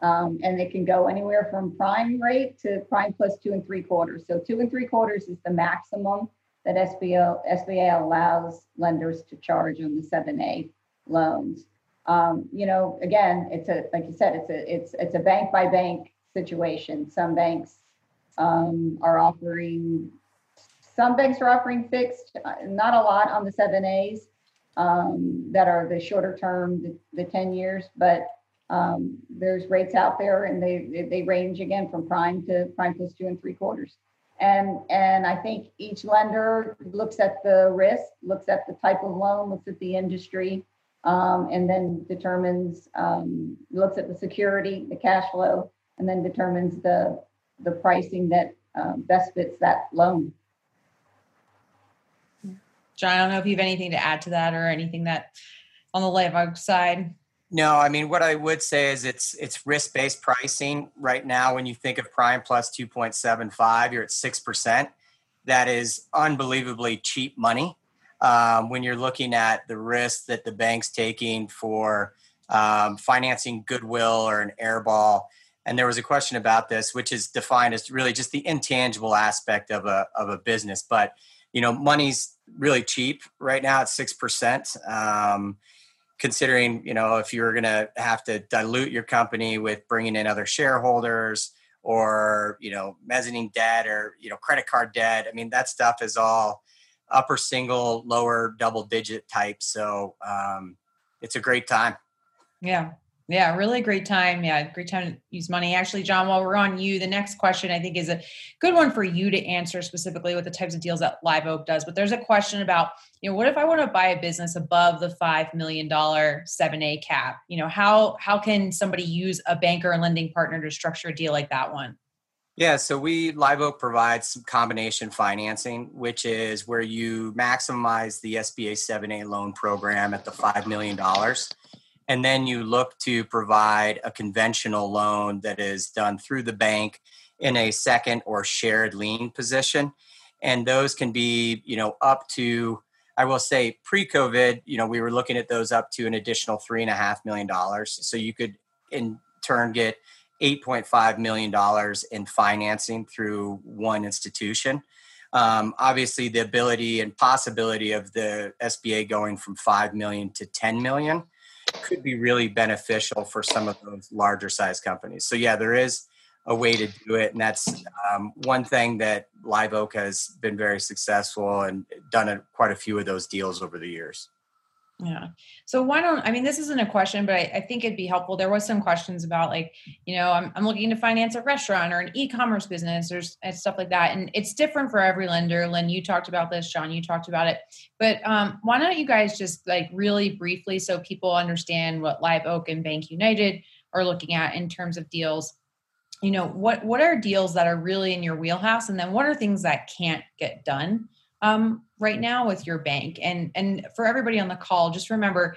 Um, and they can go anywhere from prime rate to prime plus two and three quarters. So two and three quarters is the maximum that SBA allows lenders to charge on the 7A loans. Um, you know, again, it's a like you said, it's a it's it's a bank by bank situation. Some banks um, are offering some banks are offering fixed, uh, not a lot on the 7As um, that are the shorter term, the, the 10 years, but um, there's rates out there and they, they range again from prime to prime plus two and three quarters. And, and I think each lender looks at the risk, looks at the type of loan, looks at the industry, um, and then determines, um, looks at the security, the cash flow, and then determines the, the pricing that um, best fits that loan. John, I don't know if you have anything to add to that or anything that on the Live side. No, I mean what I would say is it's it's risk based pricing right now. When you think of prime plus two point seven five, you're at six percent. That is unbelievably cheap money um, when you're looking at the risk that the bank's taking for um, financing goodwill or an airball. And there was a question about this, which is defined as really just the intangible aspect of a of a business. But you know, money's really cheap right now at six percent. Um, considering you know if you're going to have to dilute your company with bringing in other shareholders or you know mezzanine debt or you know credit card debt i mean that stuff is all upper single lower double digit type so um, it's a great time yeah yeah, really great time. Yeah, great time to use money. Actually, John, while we're on you, the next question I think is a good one for you to answer specifically with the types of deals that Live Oak does. But there's a question about, you know, what if I want to buy a business above the five million dollar 7A cap? You know, how how can somebody use a banker and lending partner to structure a deal like that one? Yeah, so we Live Oak provides some combination financing, which is where you maximize the SBA 7A loan program at the $5 million and then you look to provide a conventional loan that is done through the bank in a second or shared lien position. And those can be you know up to i will say pre-covid you know we were looking at those up to an additional three and a half million dollars. So you could in turn get 8.5 million dollars in financing through one institution. Um, obviously the ability and possibility of the sba going from 5 million to 10 million could be really beneficial for some of those larger size companies. So yeah, there is a way to do it, and that's um, one thing that Live Oak has been very successful and done a, quite a few of those deals over the years. Yeah. So why don't I mean this isn't a question, but I, I, think it'd be helpful. There was some questions about like, you know, I'm, I'm looking to finance a restaurant or an e-commerce business or stuff like that. And it's different for every lender. Lynn, you talked about this, John, you talked about it. But um, why don't you guys just like really briefly so people understand what Live Oak and BankUnited are looking at in terms of deals? You know, what what are deals that are really in your wheelhouse? And then what are things that can't get done? um, right now with your bank and and for everybody on the call just remember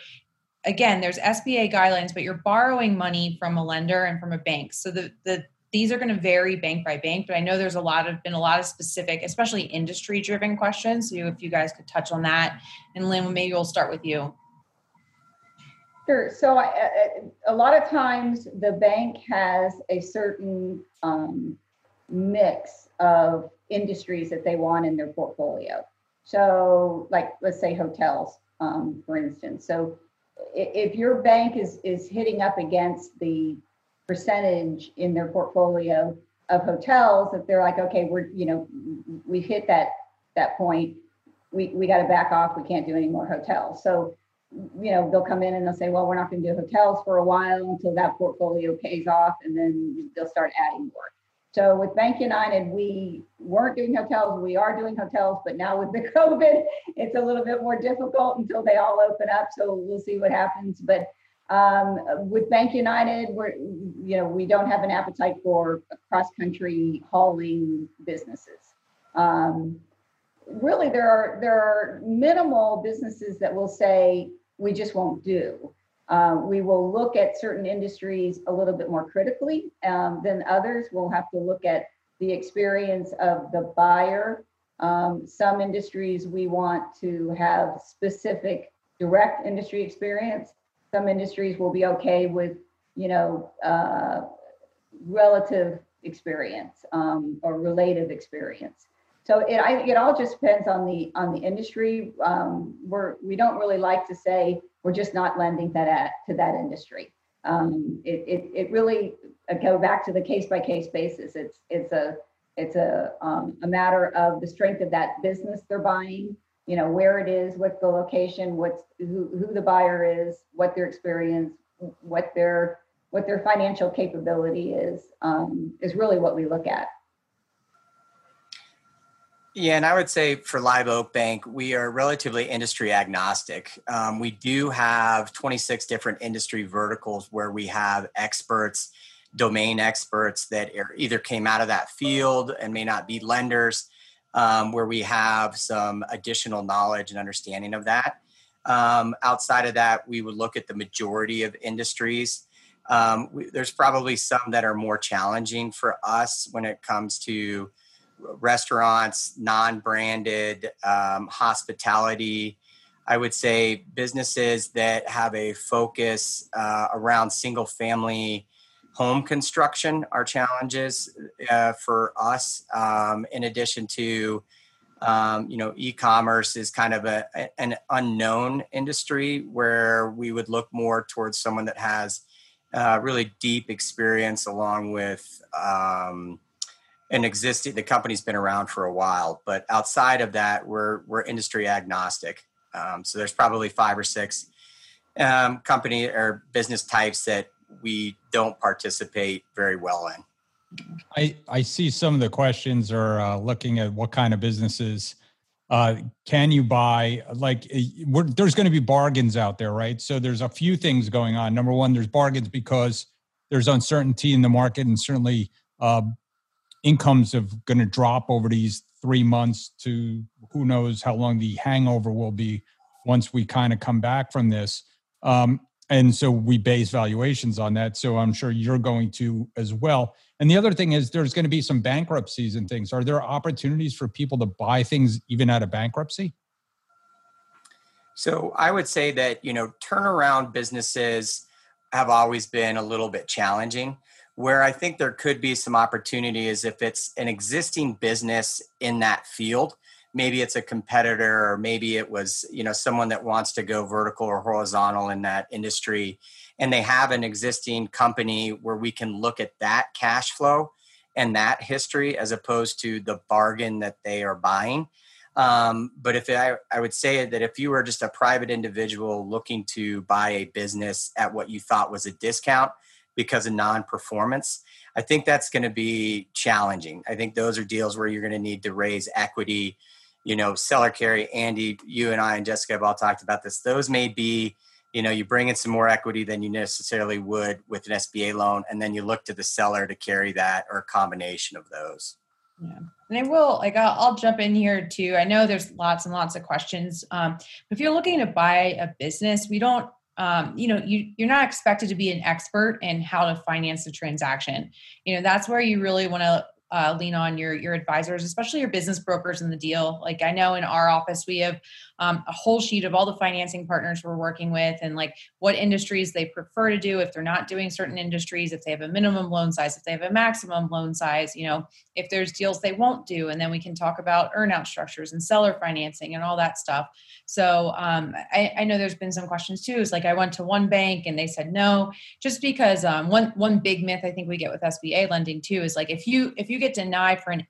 again there's sba guidelines but you're borrowing money from a lender and from a bank so the the these are going to vary bank by bank but i know there's a lot of been a lot of specific especially industry driven questions so if you guys could touch on that and lynn maybe we'll start with you Sure. So a lot of times the bank has a certain um, mix of industries that they want in their portfolio. So, like, let's say hotels, um, for instance. So, if your bank is is hitting up against the percentage in their portfolio of hotels, if they're like, okay, we're you know, we've hit that that point, we we got to back off. We can't do any more hotels. So, you know, they'll come in and they'll say, well, we're not going to do hotels for a while until that portfolio pays off, and then they'll start adding more. So with BankUnited, we weren't doing hotels. We are doing hotels, but now with the COVID, it's a little bit more difficult until they all open up. So we'll see what happens. But um, with BankUnited, we're you know we don't have an appetite for cross country hauling businesses. Um, really, there are there are minimal businesses that will say we just won't do. Uh, we will look at certain industries a little bit more critically um, than others. We'll have to look at the experience of the buyer. Um, some industries we want to have specific direct industry experience. Some industries will be okay with you know, uh, relative experience um, or relative experience. So it, I, it all just depends on the on the industry. Um, we're we don't really like to say we're just not lending that at, to that industry. Um, it, it, it really uh, go back to the case by case basis. It's it's a it's a um, a matter of the strength of that business they're buying. You know where it is, what's the location, what's who, who the buyer is, what their experience, what their what their financial capability is um, is really what we look at. Yeah, and I would say for Live Oak Bank, we are relatively industry agnostic. Um, we do have 26 different industry verticals where we have experts, domain experts that are, either came out of that field and may not be lenders, um, where we have some additional knowledge and understanding of that. Um, outside of that, we would look at the majority of industries. Um, we, there's probably some that are more challenging for us when it comes to restaurants, non-branded, um, hospitality. I would say businesses that have a focus uh, around single-family home construction are challenges uh, for us. Um, in addition to, um, you know, e-commerce is kind of a, an unknown industry where we would look more towards someone that has uh, really deep experience along with um, an existing the company's been around for a while but outside of that we're we're industry agnostic. Um, so there's probably five or six um, company or business types that we don't participate very well in. I i see some of the questions are uh, looking at what kind of businesses uh, can you buy? Like eh, there's going to be bargains out there right? So there's a few things going on. Number one there's bargains because there's uncertainty in the market and certainly uh, incomes are going to drop over these three months to who knows how long the hangover will be once we kind of come back from this. Um, and so we base valuations on that. So I'm sure you're going to as well. And the other thing is there's going to be some bankruptcies and things. Are there opportunities for people to buy things even out of bankruptcy? So I would say that, you know, turnaround businesses have always been a little bit challenging. Where I think there could be some opportunity is if it's an existing business in that field, maybe it's a competitor or maybe it was, you know, someone that wants to go vertical or horizontal in that industry and they have an existing company where we can look at that cash flow and that history as opposed to the bargain that they are buying. Um, but if I, I would say that if you were just a private individual looking to buy a business at what you thought was a discount, because of non-performance i think that's going to be challenging i think those are deals where you're going to need to raise equity you know seller carry andy you and i and jessica have all talked about this those may be you know you bring in some more equity than you necessarily would with an sba loan and then you look to the seller to carry that or a combination of those yeah. And I will like I'll, I'll, jump in here too. I know there's lots and lots of questions. Um, if you're looking to buy a business, we don't um, you know you, you're not expected to be an expert in how to finance a transaction you know that's where you really want to uh, lean on your your advisors, especially your business brokers in the deal. Like I know in our office we have um, a whole sheet of all the financing partners we're working with and like what industries they prefer to do if they're not doing certain industries, if they have a minimum loan size, if they have a maximum loan size, you know, if there's deals they won't do, and then we can talk about earnout structures and seller financing and all that stuff. So um, I, I, know there's been some questions too. It's like I went to one bank and they said no, just because um, one one big myth I think we get with SBA lending too is like if you if you get denied for an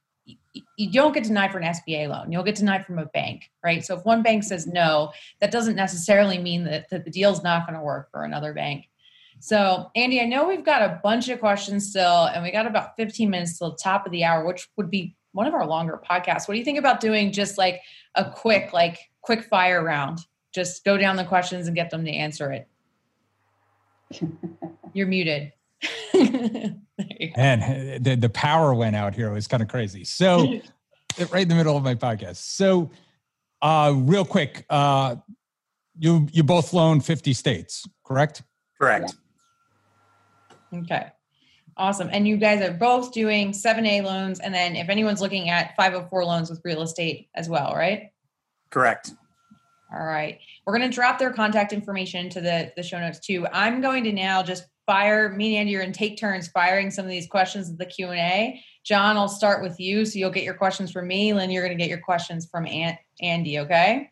you don't get denied for an SBA loan. You'll get denied from a bank, right? So if one bank says no, that doesn't necessarily mean that, that the deal's not going to work for another bank. So, Andy, I know we've got a bunch of questions still, and we got about 15 minutes till the top of the hour, which would be one of our longer podcasts. What do you think about doing just like a quick, like quick fire round? Just go down the questions and get them to answer it. You're muted. and the, the power went out here. It was kind of crazy. So, right in the middle of my podcast. So, uh, real quick, uh, you you both loan 50 states, correct? Correct. Okay. Awesome. And you guys are both doing 7A loans. And then if anyone's looking at 504 loans with real estate as well, right? Correct. All right. We're going to drop their contact information to the, the show notes too. I'm going to now just fire me and Andy are going to take turns firing some of these questions at the Q and A. John, I'll start with you, so you'll get your questions from me. Lynn, you're going to get your questions from Aunt Andy. Okay.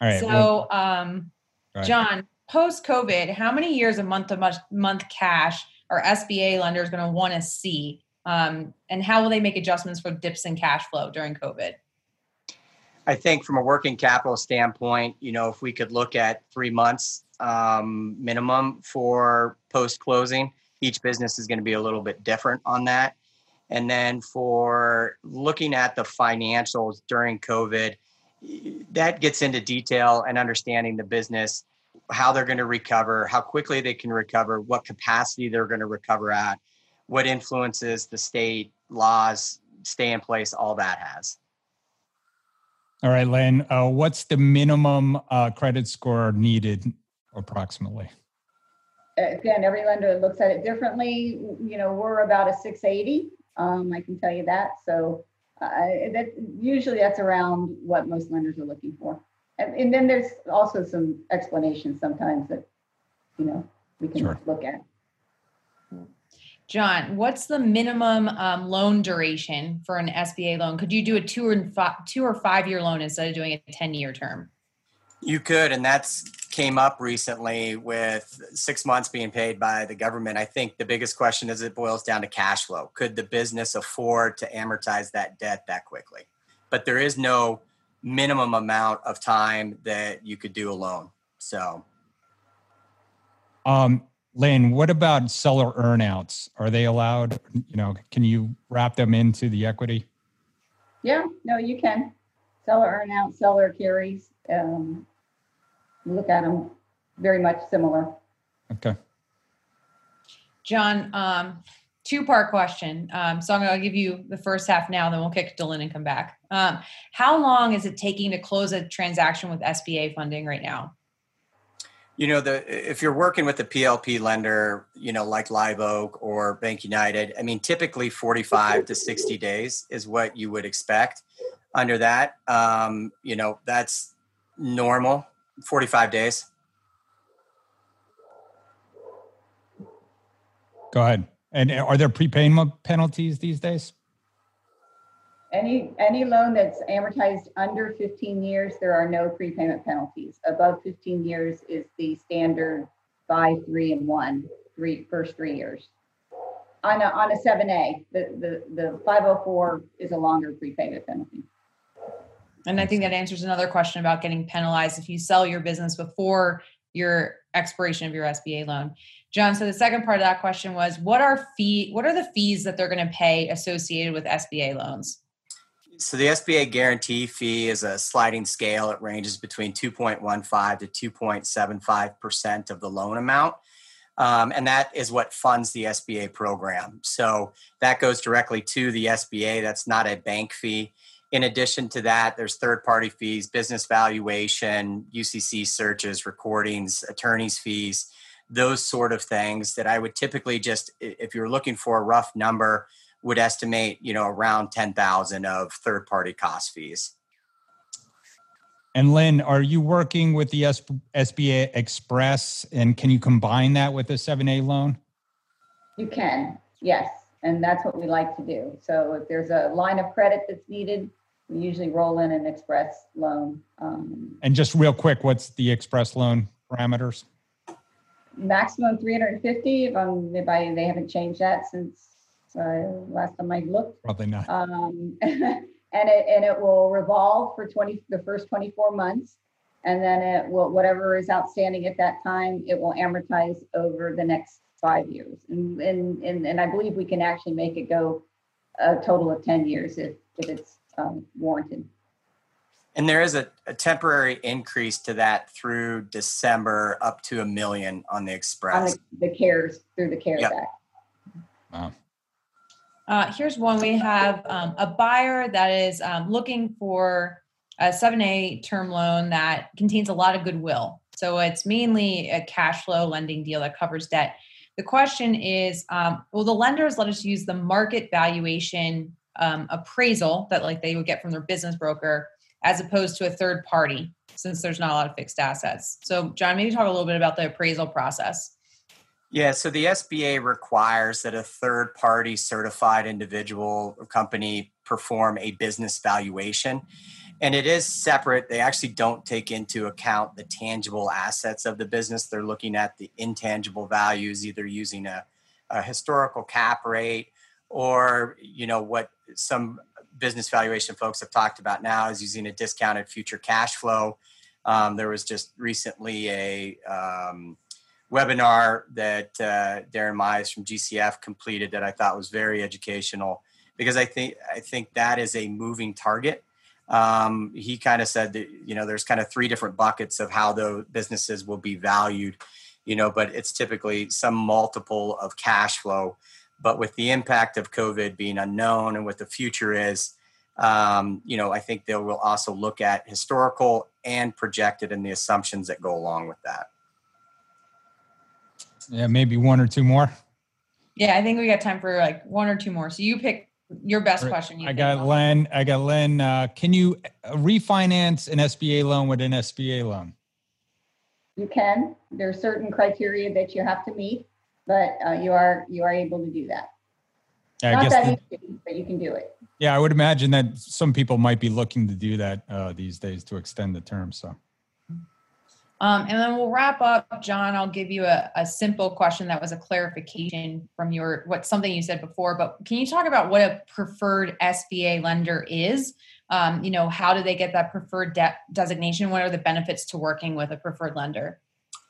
All right. So, well, um, go. John, post COVID, how many years of month to month month cash are SBA lenders going to want to see? Um, and how will they make adjustments for dips in cash flow during COVID? I think from a working capital standpoint, you know, if we could look at three months um, minimum for post closing, each business is going to be a little bit different on that. And then for looking at the financials during COVID, that gets into detail and understanding the business, how they're going to recover, how quickly they can recover, what capacity they're going to recover at, what influences the state laws stay in place, all that has. All right, Lynn. Uh, what's the minimum uh, credit score needed, approximately? Again, every lender looks at it differently. You know, we're about a 680. Um, I can tell you that. So uh, that usually that's around what most lenders are looking for. And, and then there's also some explanations sometimes that, you know, we can Sure. look at. John, what's the minimum um, loan duration for an SBA loan? Could you do a two and five, two or five year loan instead of doing a ten year term? You could, and that's came up recently with six months being paid by the government. I think the biggest question is it boils down to cash flow. Could the business afford to amortize that debt that quickly? But there is no minimum amount of time that you could do a loan. So Um, Lynn, what about seller earnouts? Are they allowed? You know, can you wrap them into the equity? Yeah, no, you can. Seller earn out, seller carries. Um, look at them very much similar. Okay. John, um, two part question. Um, so I'm going to give you the first half now, then we'll kick it to Lynn and come back. Um, how long is it taking to close a transaction with SBA funding right now? you know the if you're working with a PLP lender, you know like Live Oak or BankUnited, I mean typically 45 to 60 days is what you would expect. Under that, um, you know that's normal. 45 days. Go ahead. And are there prepayment penalties these days? Any, any loan that's amortized under 15 years, there are no prepayment penalties. Above 15 years is the standard five, three, and one, three, first three years. On a, on a 7A, the, the, the 504 is a longer prepayment penalty. And I think that answers another question about getting penalized if you sell your business before your expiration of your SBA loan. John, so the second part of that question was what are fee what are the fees that they're going to pay associated with SBA loans? So the SBA guarantee fee is a sliding scale. It ranges between 2.15 to 2.75 percent of the loan amount. Um, and that is what funds the SBA program. So that goes directly to the SBA. That's not a bank fee. In addition to that, there's third party fees, business valuation, UCC searches, recordings, attorney's fees, those sort of things that I would typically just, if you're looking for a rough number, would estimate, you know, around 10,000 of third party cost fees. And Lynn, are you working with the S- SBA Express and can you combine that with a 7A loan? You can, yes, and that's what we like to do. So if there's a line of credit that's needed, we usually roll in an express loan. Um, And just real quick, what's the Express loan parameters? maximum 350 if I'm, if I, they haven't changed that since uh, last time I looked. Probably not. Um, and it, and it will revolve for 20, the first 24 months. And then it will, whatever is outstanding at that time, it will amortize over the next five years. And, and, and, and I believe we can actually make it go a total of 10 years if, if it's um, warranted. And there is a, a temporary increase to that through December up to a million on the On Express. the, the CARES, through the CARES Yep. Act. Wow. Uh, here's one we have um, a buyer that is um, looking for a 7A term loan that contains a lot of goodwill. So it's mainly a cash flow lending deal that covers debt. The question is um, will the lenders let us use the market valuation um, appraisal that like they would get from their business broker as opposed to a third party since there's not a lot of fixed assets? So, John, maybe talk a little bit about the appraisal process. Yeah, so the SBA requires that a third party certified individual or company perform a business valuation. And it is separate. They actually don't take into account the tangible assets of the business. They're looking at the intangible values, either using a, a historical cap rate or, you know, what some business valuation folks have talked about now is using a discounted future cash flow. Um, there was just recently a um, webinar that uh, Darren Mize from GCF completed that I thought was very educational because I think I think that is a moving target. Um, he kind of said that you know there's kind of three different buckets of how the businesses will be valued, you know, but it's typically some multiple of cash flow. But with the impact of COVID being unknown and what the future is, um, you know, I think they will also look at historical and projected and the assumptions that go along with that. Yeah, maybe one or two more. Yeah, I think we got time for like one or two more. So you pick your best question. I got Lynn. I got Lynn. Uh, can you uh, refinance an SBA loan with an SBA loan? You can. There are certain criteria that you have to meet, but uh, you are you are able to do that. I Not that the, easy, but you can do it. Yeah, I would imagine that some people might be looking to do that uh, these days to extend the term. So um, and then we'll wrap up. John, I'll give you a, a simple question that was a clarification from your what something you said before. But can you talk about what a preferred SBA lender is? Um, you know, how do they get that preferred debt designation? What are the benefits to working with a preferred lender?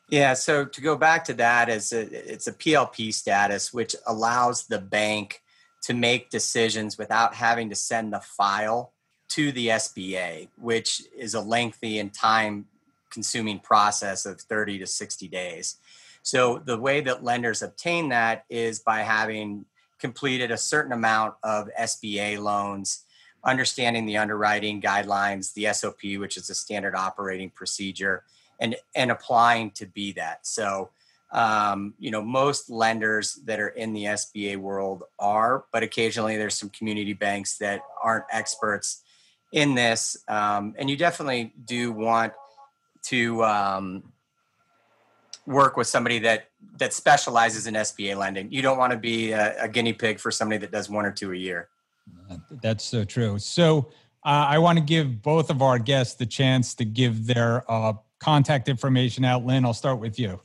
Yeah, so to go back to that, is it's a PLP status, which allows the bank to make decisions without having to send the file to the SBA, which is a lengthy and time consuming process of 30 to 60 days. So the way that lenders obtain that is by having completed a certain amount of SBA loans, understanding the underwriting guidelines, the SOP, which is a standard operating procedure, and and applying to be that. So um, you know most lenders that are in the SBA world are, but occasionally there's some community banks that aren't experts in this, um, and you definitely do want to um, work with somebody that that specializes in SBA lending. You don't want to be a, a, guinea pig for somebody that does one or two a year. That's so true. So uh, I want to give both of our guests the chance to give their uh, contact information out. Lynn, I'll start with you.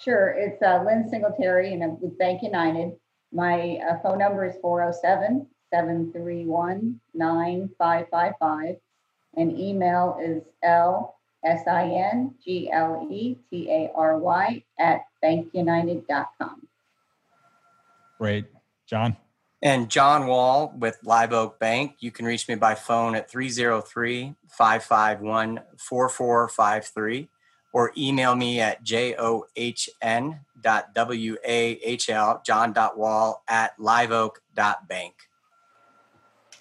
Sure. It's uh, Lynn Singletary and I'm with BankUnited. My uh, phone number is 407 731 9555 and email is L S I N G L E T A R Y at bankunited.com. Great. John? And John Wahl with Live Oak Bank. You can reach me by phone at 303 551 4453 or email me at john dot w-a-h-l john.wahl at liveoak.bank.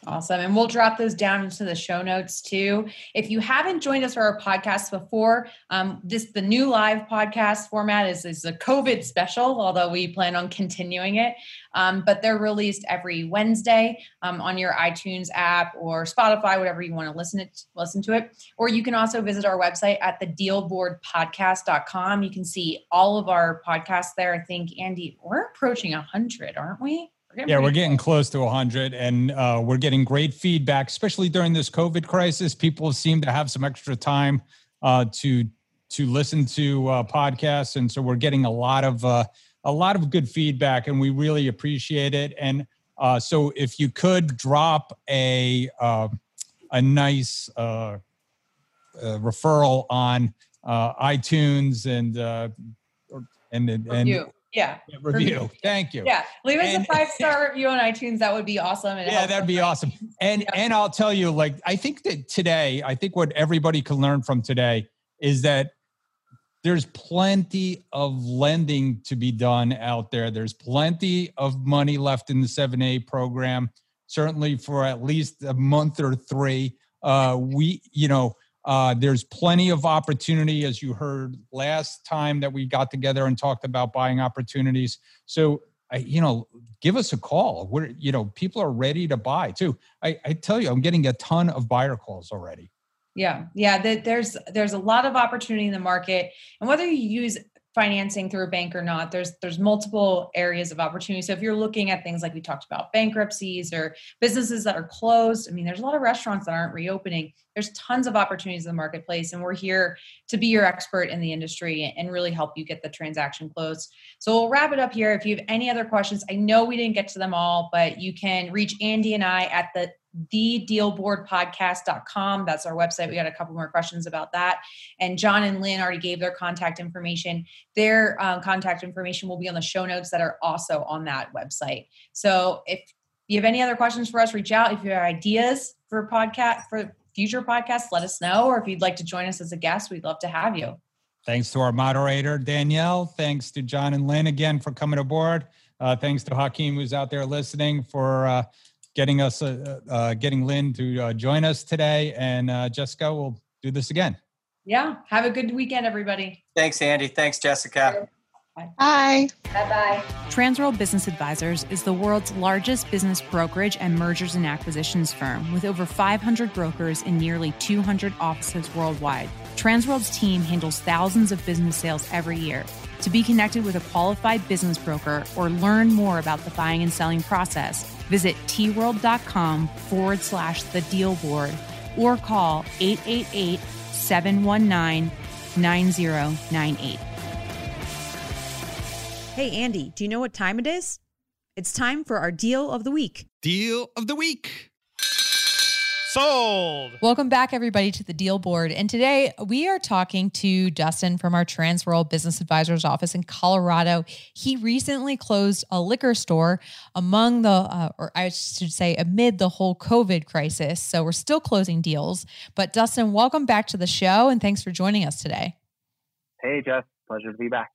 Awesome. And we'll drop those down into the show notes too. If you haven't joined us for our podcast before, um, this the new live podcast format is, is a COVID special, although we plan on continuing it. Um, but they're released every Wednesday um, on your iTunes app or Spotify, whatever you want to listen it listen to it. Or you can also visit our website at the dealboardpodcast.com. You can see all of our podcasts there. I think Andy, we're approaching hundred, aren't we? Yeah, we're getting close to 100 and uh, we're getting great feedback, especially during this COVID crisis. People seem to have some extra time uh, to to listen to uh, podcasts, and so we're getting a lot of uh, a lot of good feedback, and we really appreciate it. And uh, so, if you could drop a uh, a nice referral on iTunes and and and, and yeah. Review. Thank you. Yeah. Leave us and, a five star review on iTunes. That would be awesome. It yeah, that'd be awesome. And yeah. and I'll tell you, like, I think that today, I think what everybody can learn from today is that there's plenty of lending to be done out there. There's plenty of money left in the 7A program, certainly for at least a month or three. Uh, we, you know, uh, there's plenty of opportunity, as you heard last time that we got together and talked about buying opportunities. So, I, you know, give us a call. We're, you know, people are ready to buy too. I, I tell you, I'm getting a ton of buyer calls already. Yeah, yeah. there's there's a lot of opportunity in the market, and whether you use financing through a bank or not there's there's multiple areas of opportunity. So if you're looking at things like we talked about bankruptcies or businesses that are closed i mean there's a lot of restaurants that aren't reopening. There's tons of opportunities in the marketplace and we're here to be your expert in the industry and really help you get the transaction closed. So we'll wrap it up here. If you have any other questions i know we didn't get to them all but you can reach andy and i at the thedealboardpodcast.com. That's our website. We got a couple more questions about that. And John and Lynn already gave their contact information. Their um, contact information will be on the show notes that are also on that website. So if you have any other questions for us, reach out. If you have ideas for podcast for future podcasts, let us know. Or if you'd like to join us as a guest, we'd love to have you. Thanks to our moderator, Danielle. Thanks to John and Lynn again for coming aboard. Uh, thanks to Hakeem, who's out there listening, for uh, getting us, uh, uh, getting Lynn to uh, join us today. And uh, Jessica, we'll do this again. Yeah. Have a good weekend, everybody. Thanks, Andy. Thanks, Jessica. Bye. Bye. Bye. Transworld Business Advisors is the world's largest business brokerage and mergers and acquisitions firm with over 500 brokers in nearly 200 offices worldwide. Transworld's team handles thousands of business sales every year. To be connected with a qualified business broker or learn more about the buying and selling process, visit tworld.com forward slash the deal board or call 888 719 9098. Hey, Andy, do you know what time it is? It's time for our deal of the week. Deal of the week. Sold. Welcome back, everybody, to the deal board. And today we are talking to Dustin from our Transworld Business Advisors office in Colorado. He recently closed a liquor store among the, uh, or I should say, amid the whole COVID crisis. So we're still closing deals. But Dustin, welcome back to the show and thanks for joining us today. Hey, Jeff. Pleasure to be back.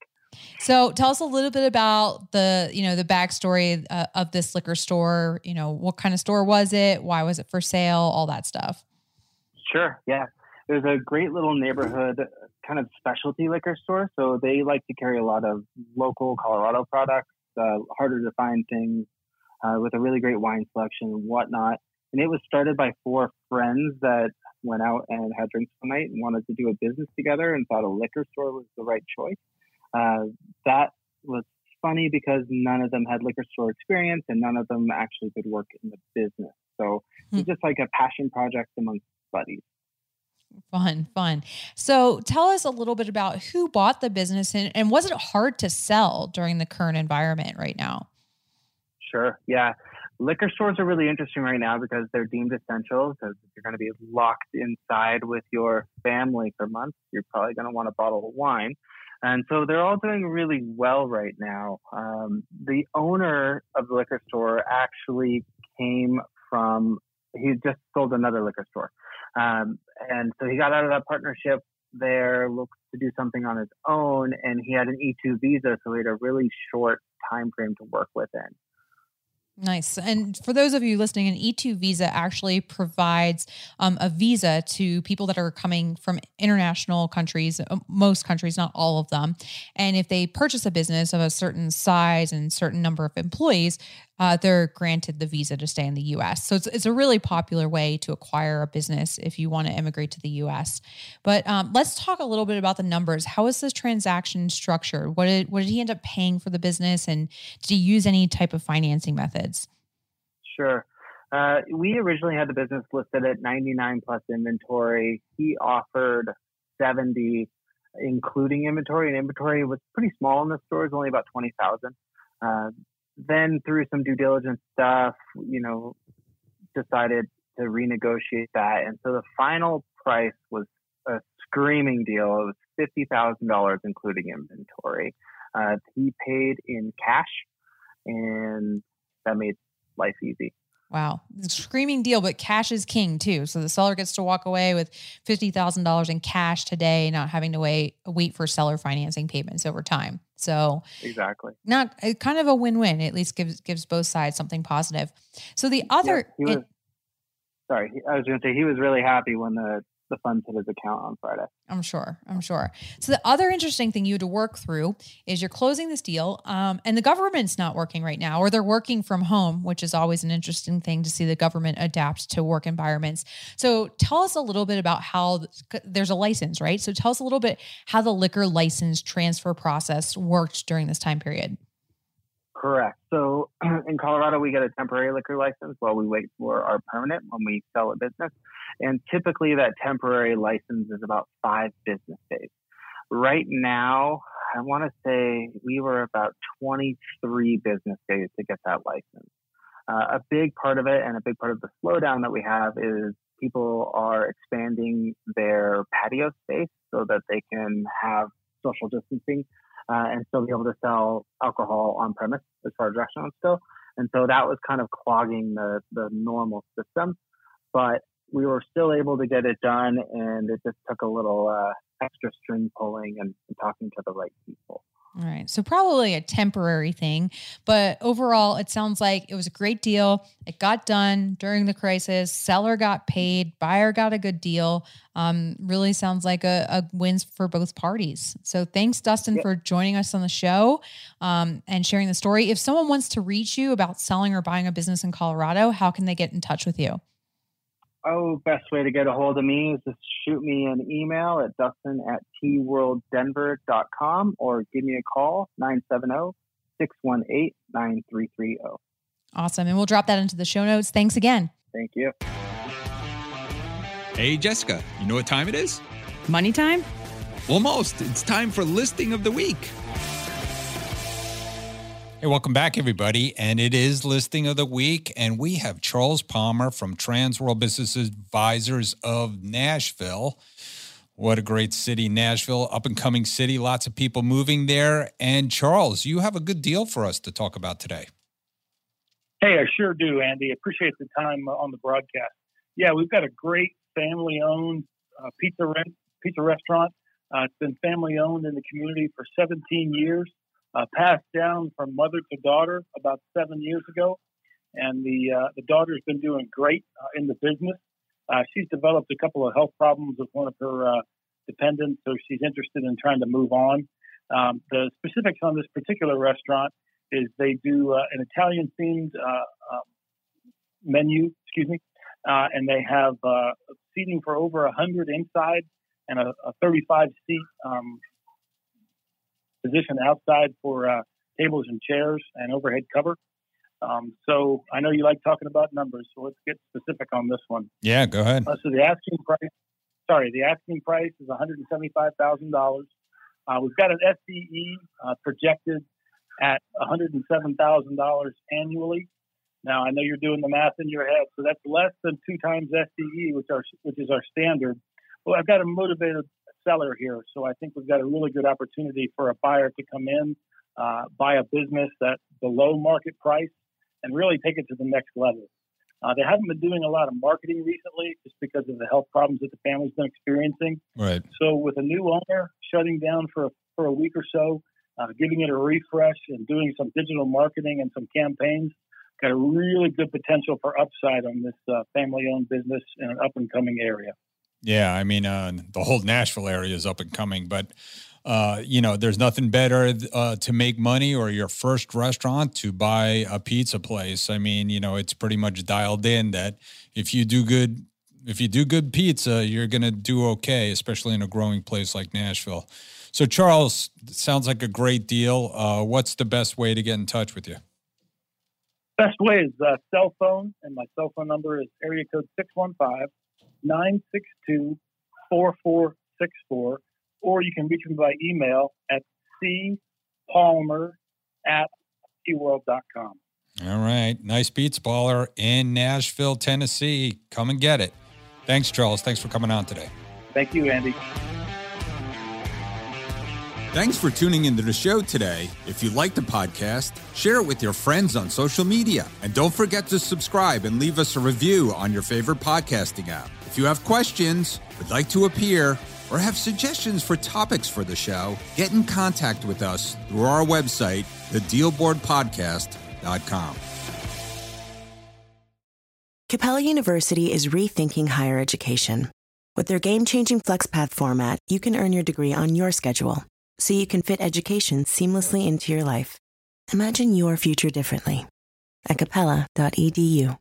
So tell us a little bit about the, you know, the backstory uh, of this liquor store. You know, what kind of store was it? Why was it for sale? All that stuff. Sure. Yeah. It was a great little neighborhood kind of specialty liquor store. So they like to carry a lot of local Colorado products, uh, harder to find things uh, with a really great wine selection and whatnot. And it was started by four friends that went out and had drinks one night and wanted to do a business together and thought a liquor store was the right choice. Uh, that was funny because none of them had liquor store experience and none of them actually could work in the business. So hmm. it's just like a passion project amongst buddies. Fun, fun. So tell us a little bit about who bought the business and, and was it hard to sell during the current environment right now? Sure. Yeah. Liquor stores are really interesting right now because they're deemed essential. Because if you're going to be locked inside with your family for months, you're probably going to want a bottle of wine. And so they're all doing really well right now. Um, the owner of the liquor store actually came from, he just sold another liquor store. Um, and so he got out of that partnership there, looked to do something on his own, and he had an E2 visa, so he had a really short time frame to work within. Nice. And for those of you listening, an E2 visa actually provides um, a visa to people that are coming from international countries, uh, most countries, not all of them. And if they purchase a business of a certain size and certain number of employees, uh, they're granted the visa to stay in the US. So it's, it's a really popular way to acquire a business if you want to immigrate to the US. But um, let's talk a little bit about the numbers. How is this transaction structured? What did, what did he end up paying for the business? And did he use any type of financing methods? Sure. Uh, we originally had the business listed at 99 plus inventory. He offered 70, including inventory, and inventory was pretty small in the store, it was only about 20,000. Uh, then through some due diligence stuff, you know, decided to renegotiate that. And so the final price was a screaming deal. It was fifty thousand dollars, including inventory. Uh, he paid in cash, and that made life easy. Wow. Screaming deal, but cash is king too. So the seller gets to walk away with $50,000 in cash today, not having to wait wait for seller financing payments over time. So Exactly. Not kind of a win-win. At least gives gives both sides something positive. So the other yeah, was, it, Sorry, I was going to say he was really happy when the the funds hit his account on Friday. I'm sure. I'm sure. So the other interesting thing you had to work through is you're closing this deal, um, and the government's not working right now, or they're working from home, which is always an interesting thing to see the government adapt to work environments. So tell us a little bit about how there's a license, right? So tell us a little bit how the liquor license transfer process worked during this time period. Correct. So in Colorado, we get a temporary liquor license while we wait for our permanent when we sell a business. And typically that temporary license is about five business days. Right now, I want to say we were about 23 business days to get that license. Uh, a big part of it and a big part of the slowdown that we have is people are expanding their patio space so that they can have social distancing uh, and still be able to sell alcohol on premise as far as restaurants go. And so that was kind of clogging the, the normal system. But we were still able to get it done, and it just took a little uh, extra string pulling and, and talking to the right people. All right. So probably a temporary thing, but overall it sounds like it was a great deal. It got done during the crisis. Seller got paid, buyer got a good deal. Um, really sounds like a, a wins for both parties. So thanks, Dustin, yep. for joining us on the show um, and sharing the story. If someone wants to reach you about selling or buying a business in Colorado, how can they get in touch with you? Oh, best way to get a hold of me is to shoot me an email at dustin at tworlddenver.com or give me a call, 970 618 9330. Awesome. And we'll drop that into the show notes. Thanks again. Thank you. Hey, Jessica, you know what time it is? Money time? Almost. It's time for listing of the week. Hey, welcome back, everybody. And it is listing of the week. And we have Charles Palmer from Transworld Business Advisors of Nashville. What a great city, Nashville, up and coming city, lots of people moving there. And Charles, you have a good deal for us to talk about today. Hey, I sure do, Andy. Appreciate the time on the broadcast. Yeah, we've got a great family owned uh, pizza, rent, pizza restaurant. Uh, it's been family owned in the community for 17 years uh, passed down from mother to daughter about seven years ago, and the uh, the daughter's been doing great uh, in the business. Uh, she's developed a couple of health problems with one of her uh, dependents, so she's interested in trying to move on. Um, the specifics on this particular restaurant is they do uh, an Italian themed um, menu, excuse me, and they have seating for over 100 inside and a, a 35 seat um, position outside for uh, tables and chairs and overhead cover. Um, so I know you like talking about numbers, so let's get specific on this one. Yeah, go ahead. Uh, so the asking price, sorry, the asking price is one hundred and seventy-five thousand uh, dollars. We've got an SDE uh, projected at one hundred and seven thousand dollars annually. Now I know you're doing the math in your head, so that's less than two times SDE, which are which is our standard. Well, I've got a motivated seller here. So I think we've got a really good opportunity for a buyer to come in, uh, buy a business at below market price, and really take it to the next level. Uh, they haven't been doing a lot of marketing recently just because of the health problems that the family's been experiencing. Right. So with a new owner shutting down for a, for a week or so, uh, giving it a refresh and doing some digital marketing and some campaigns, got a really good potential for upside on this uh, family-owned business in an up-and-coming area. Yeah, I mean, uh, the whole Nashville area is up and coming, but uh, you know, there's nothing better uh, to make money or your first restaurant to buy a pizza place. I mean, you know, it's pretty much dialed in that if you do good, if you do good pizza, you're gonna do okay, especially in a growing place like Nashville. So, Charles, sounds like a great deal. Uh, what's the best way to get in touch with you? Best way is uh, cell phone, and my cell phone number is area code six one five 962 4464, or you can reach me by email at cpalmer at tworld.com. All right. Nice beats baller in Nashville, Tennessee. Come and get it. Thanks, Charles. Thanks for coming on today. Thank you, Andy. Thanks for tuning into the show today. If you like the podcast, share it with your friends on social media. And don't forget to subscribe and leave us a review on your favorite podcasting app. If you have questions, would like to appear, or have suggestions for topics for the show, get in contact with us through our website, thedealboardpodcast.com. Capella University is rethinking higher education. With their game changing FlexPath format, you can earn your degree on your schedule so you can fit education seamlessly into your life. Imagine your future differently at capella.edu.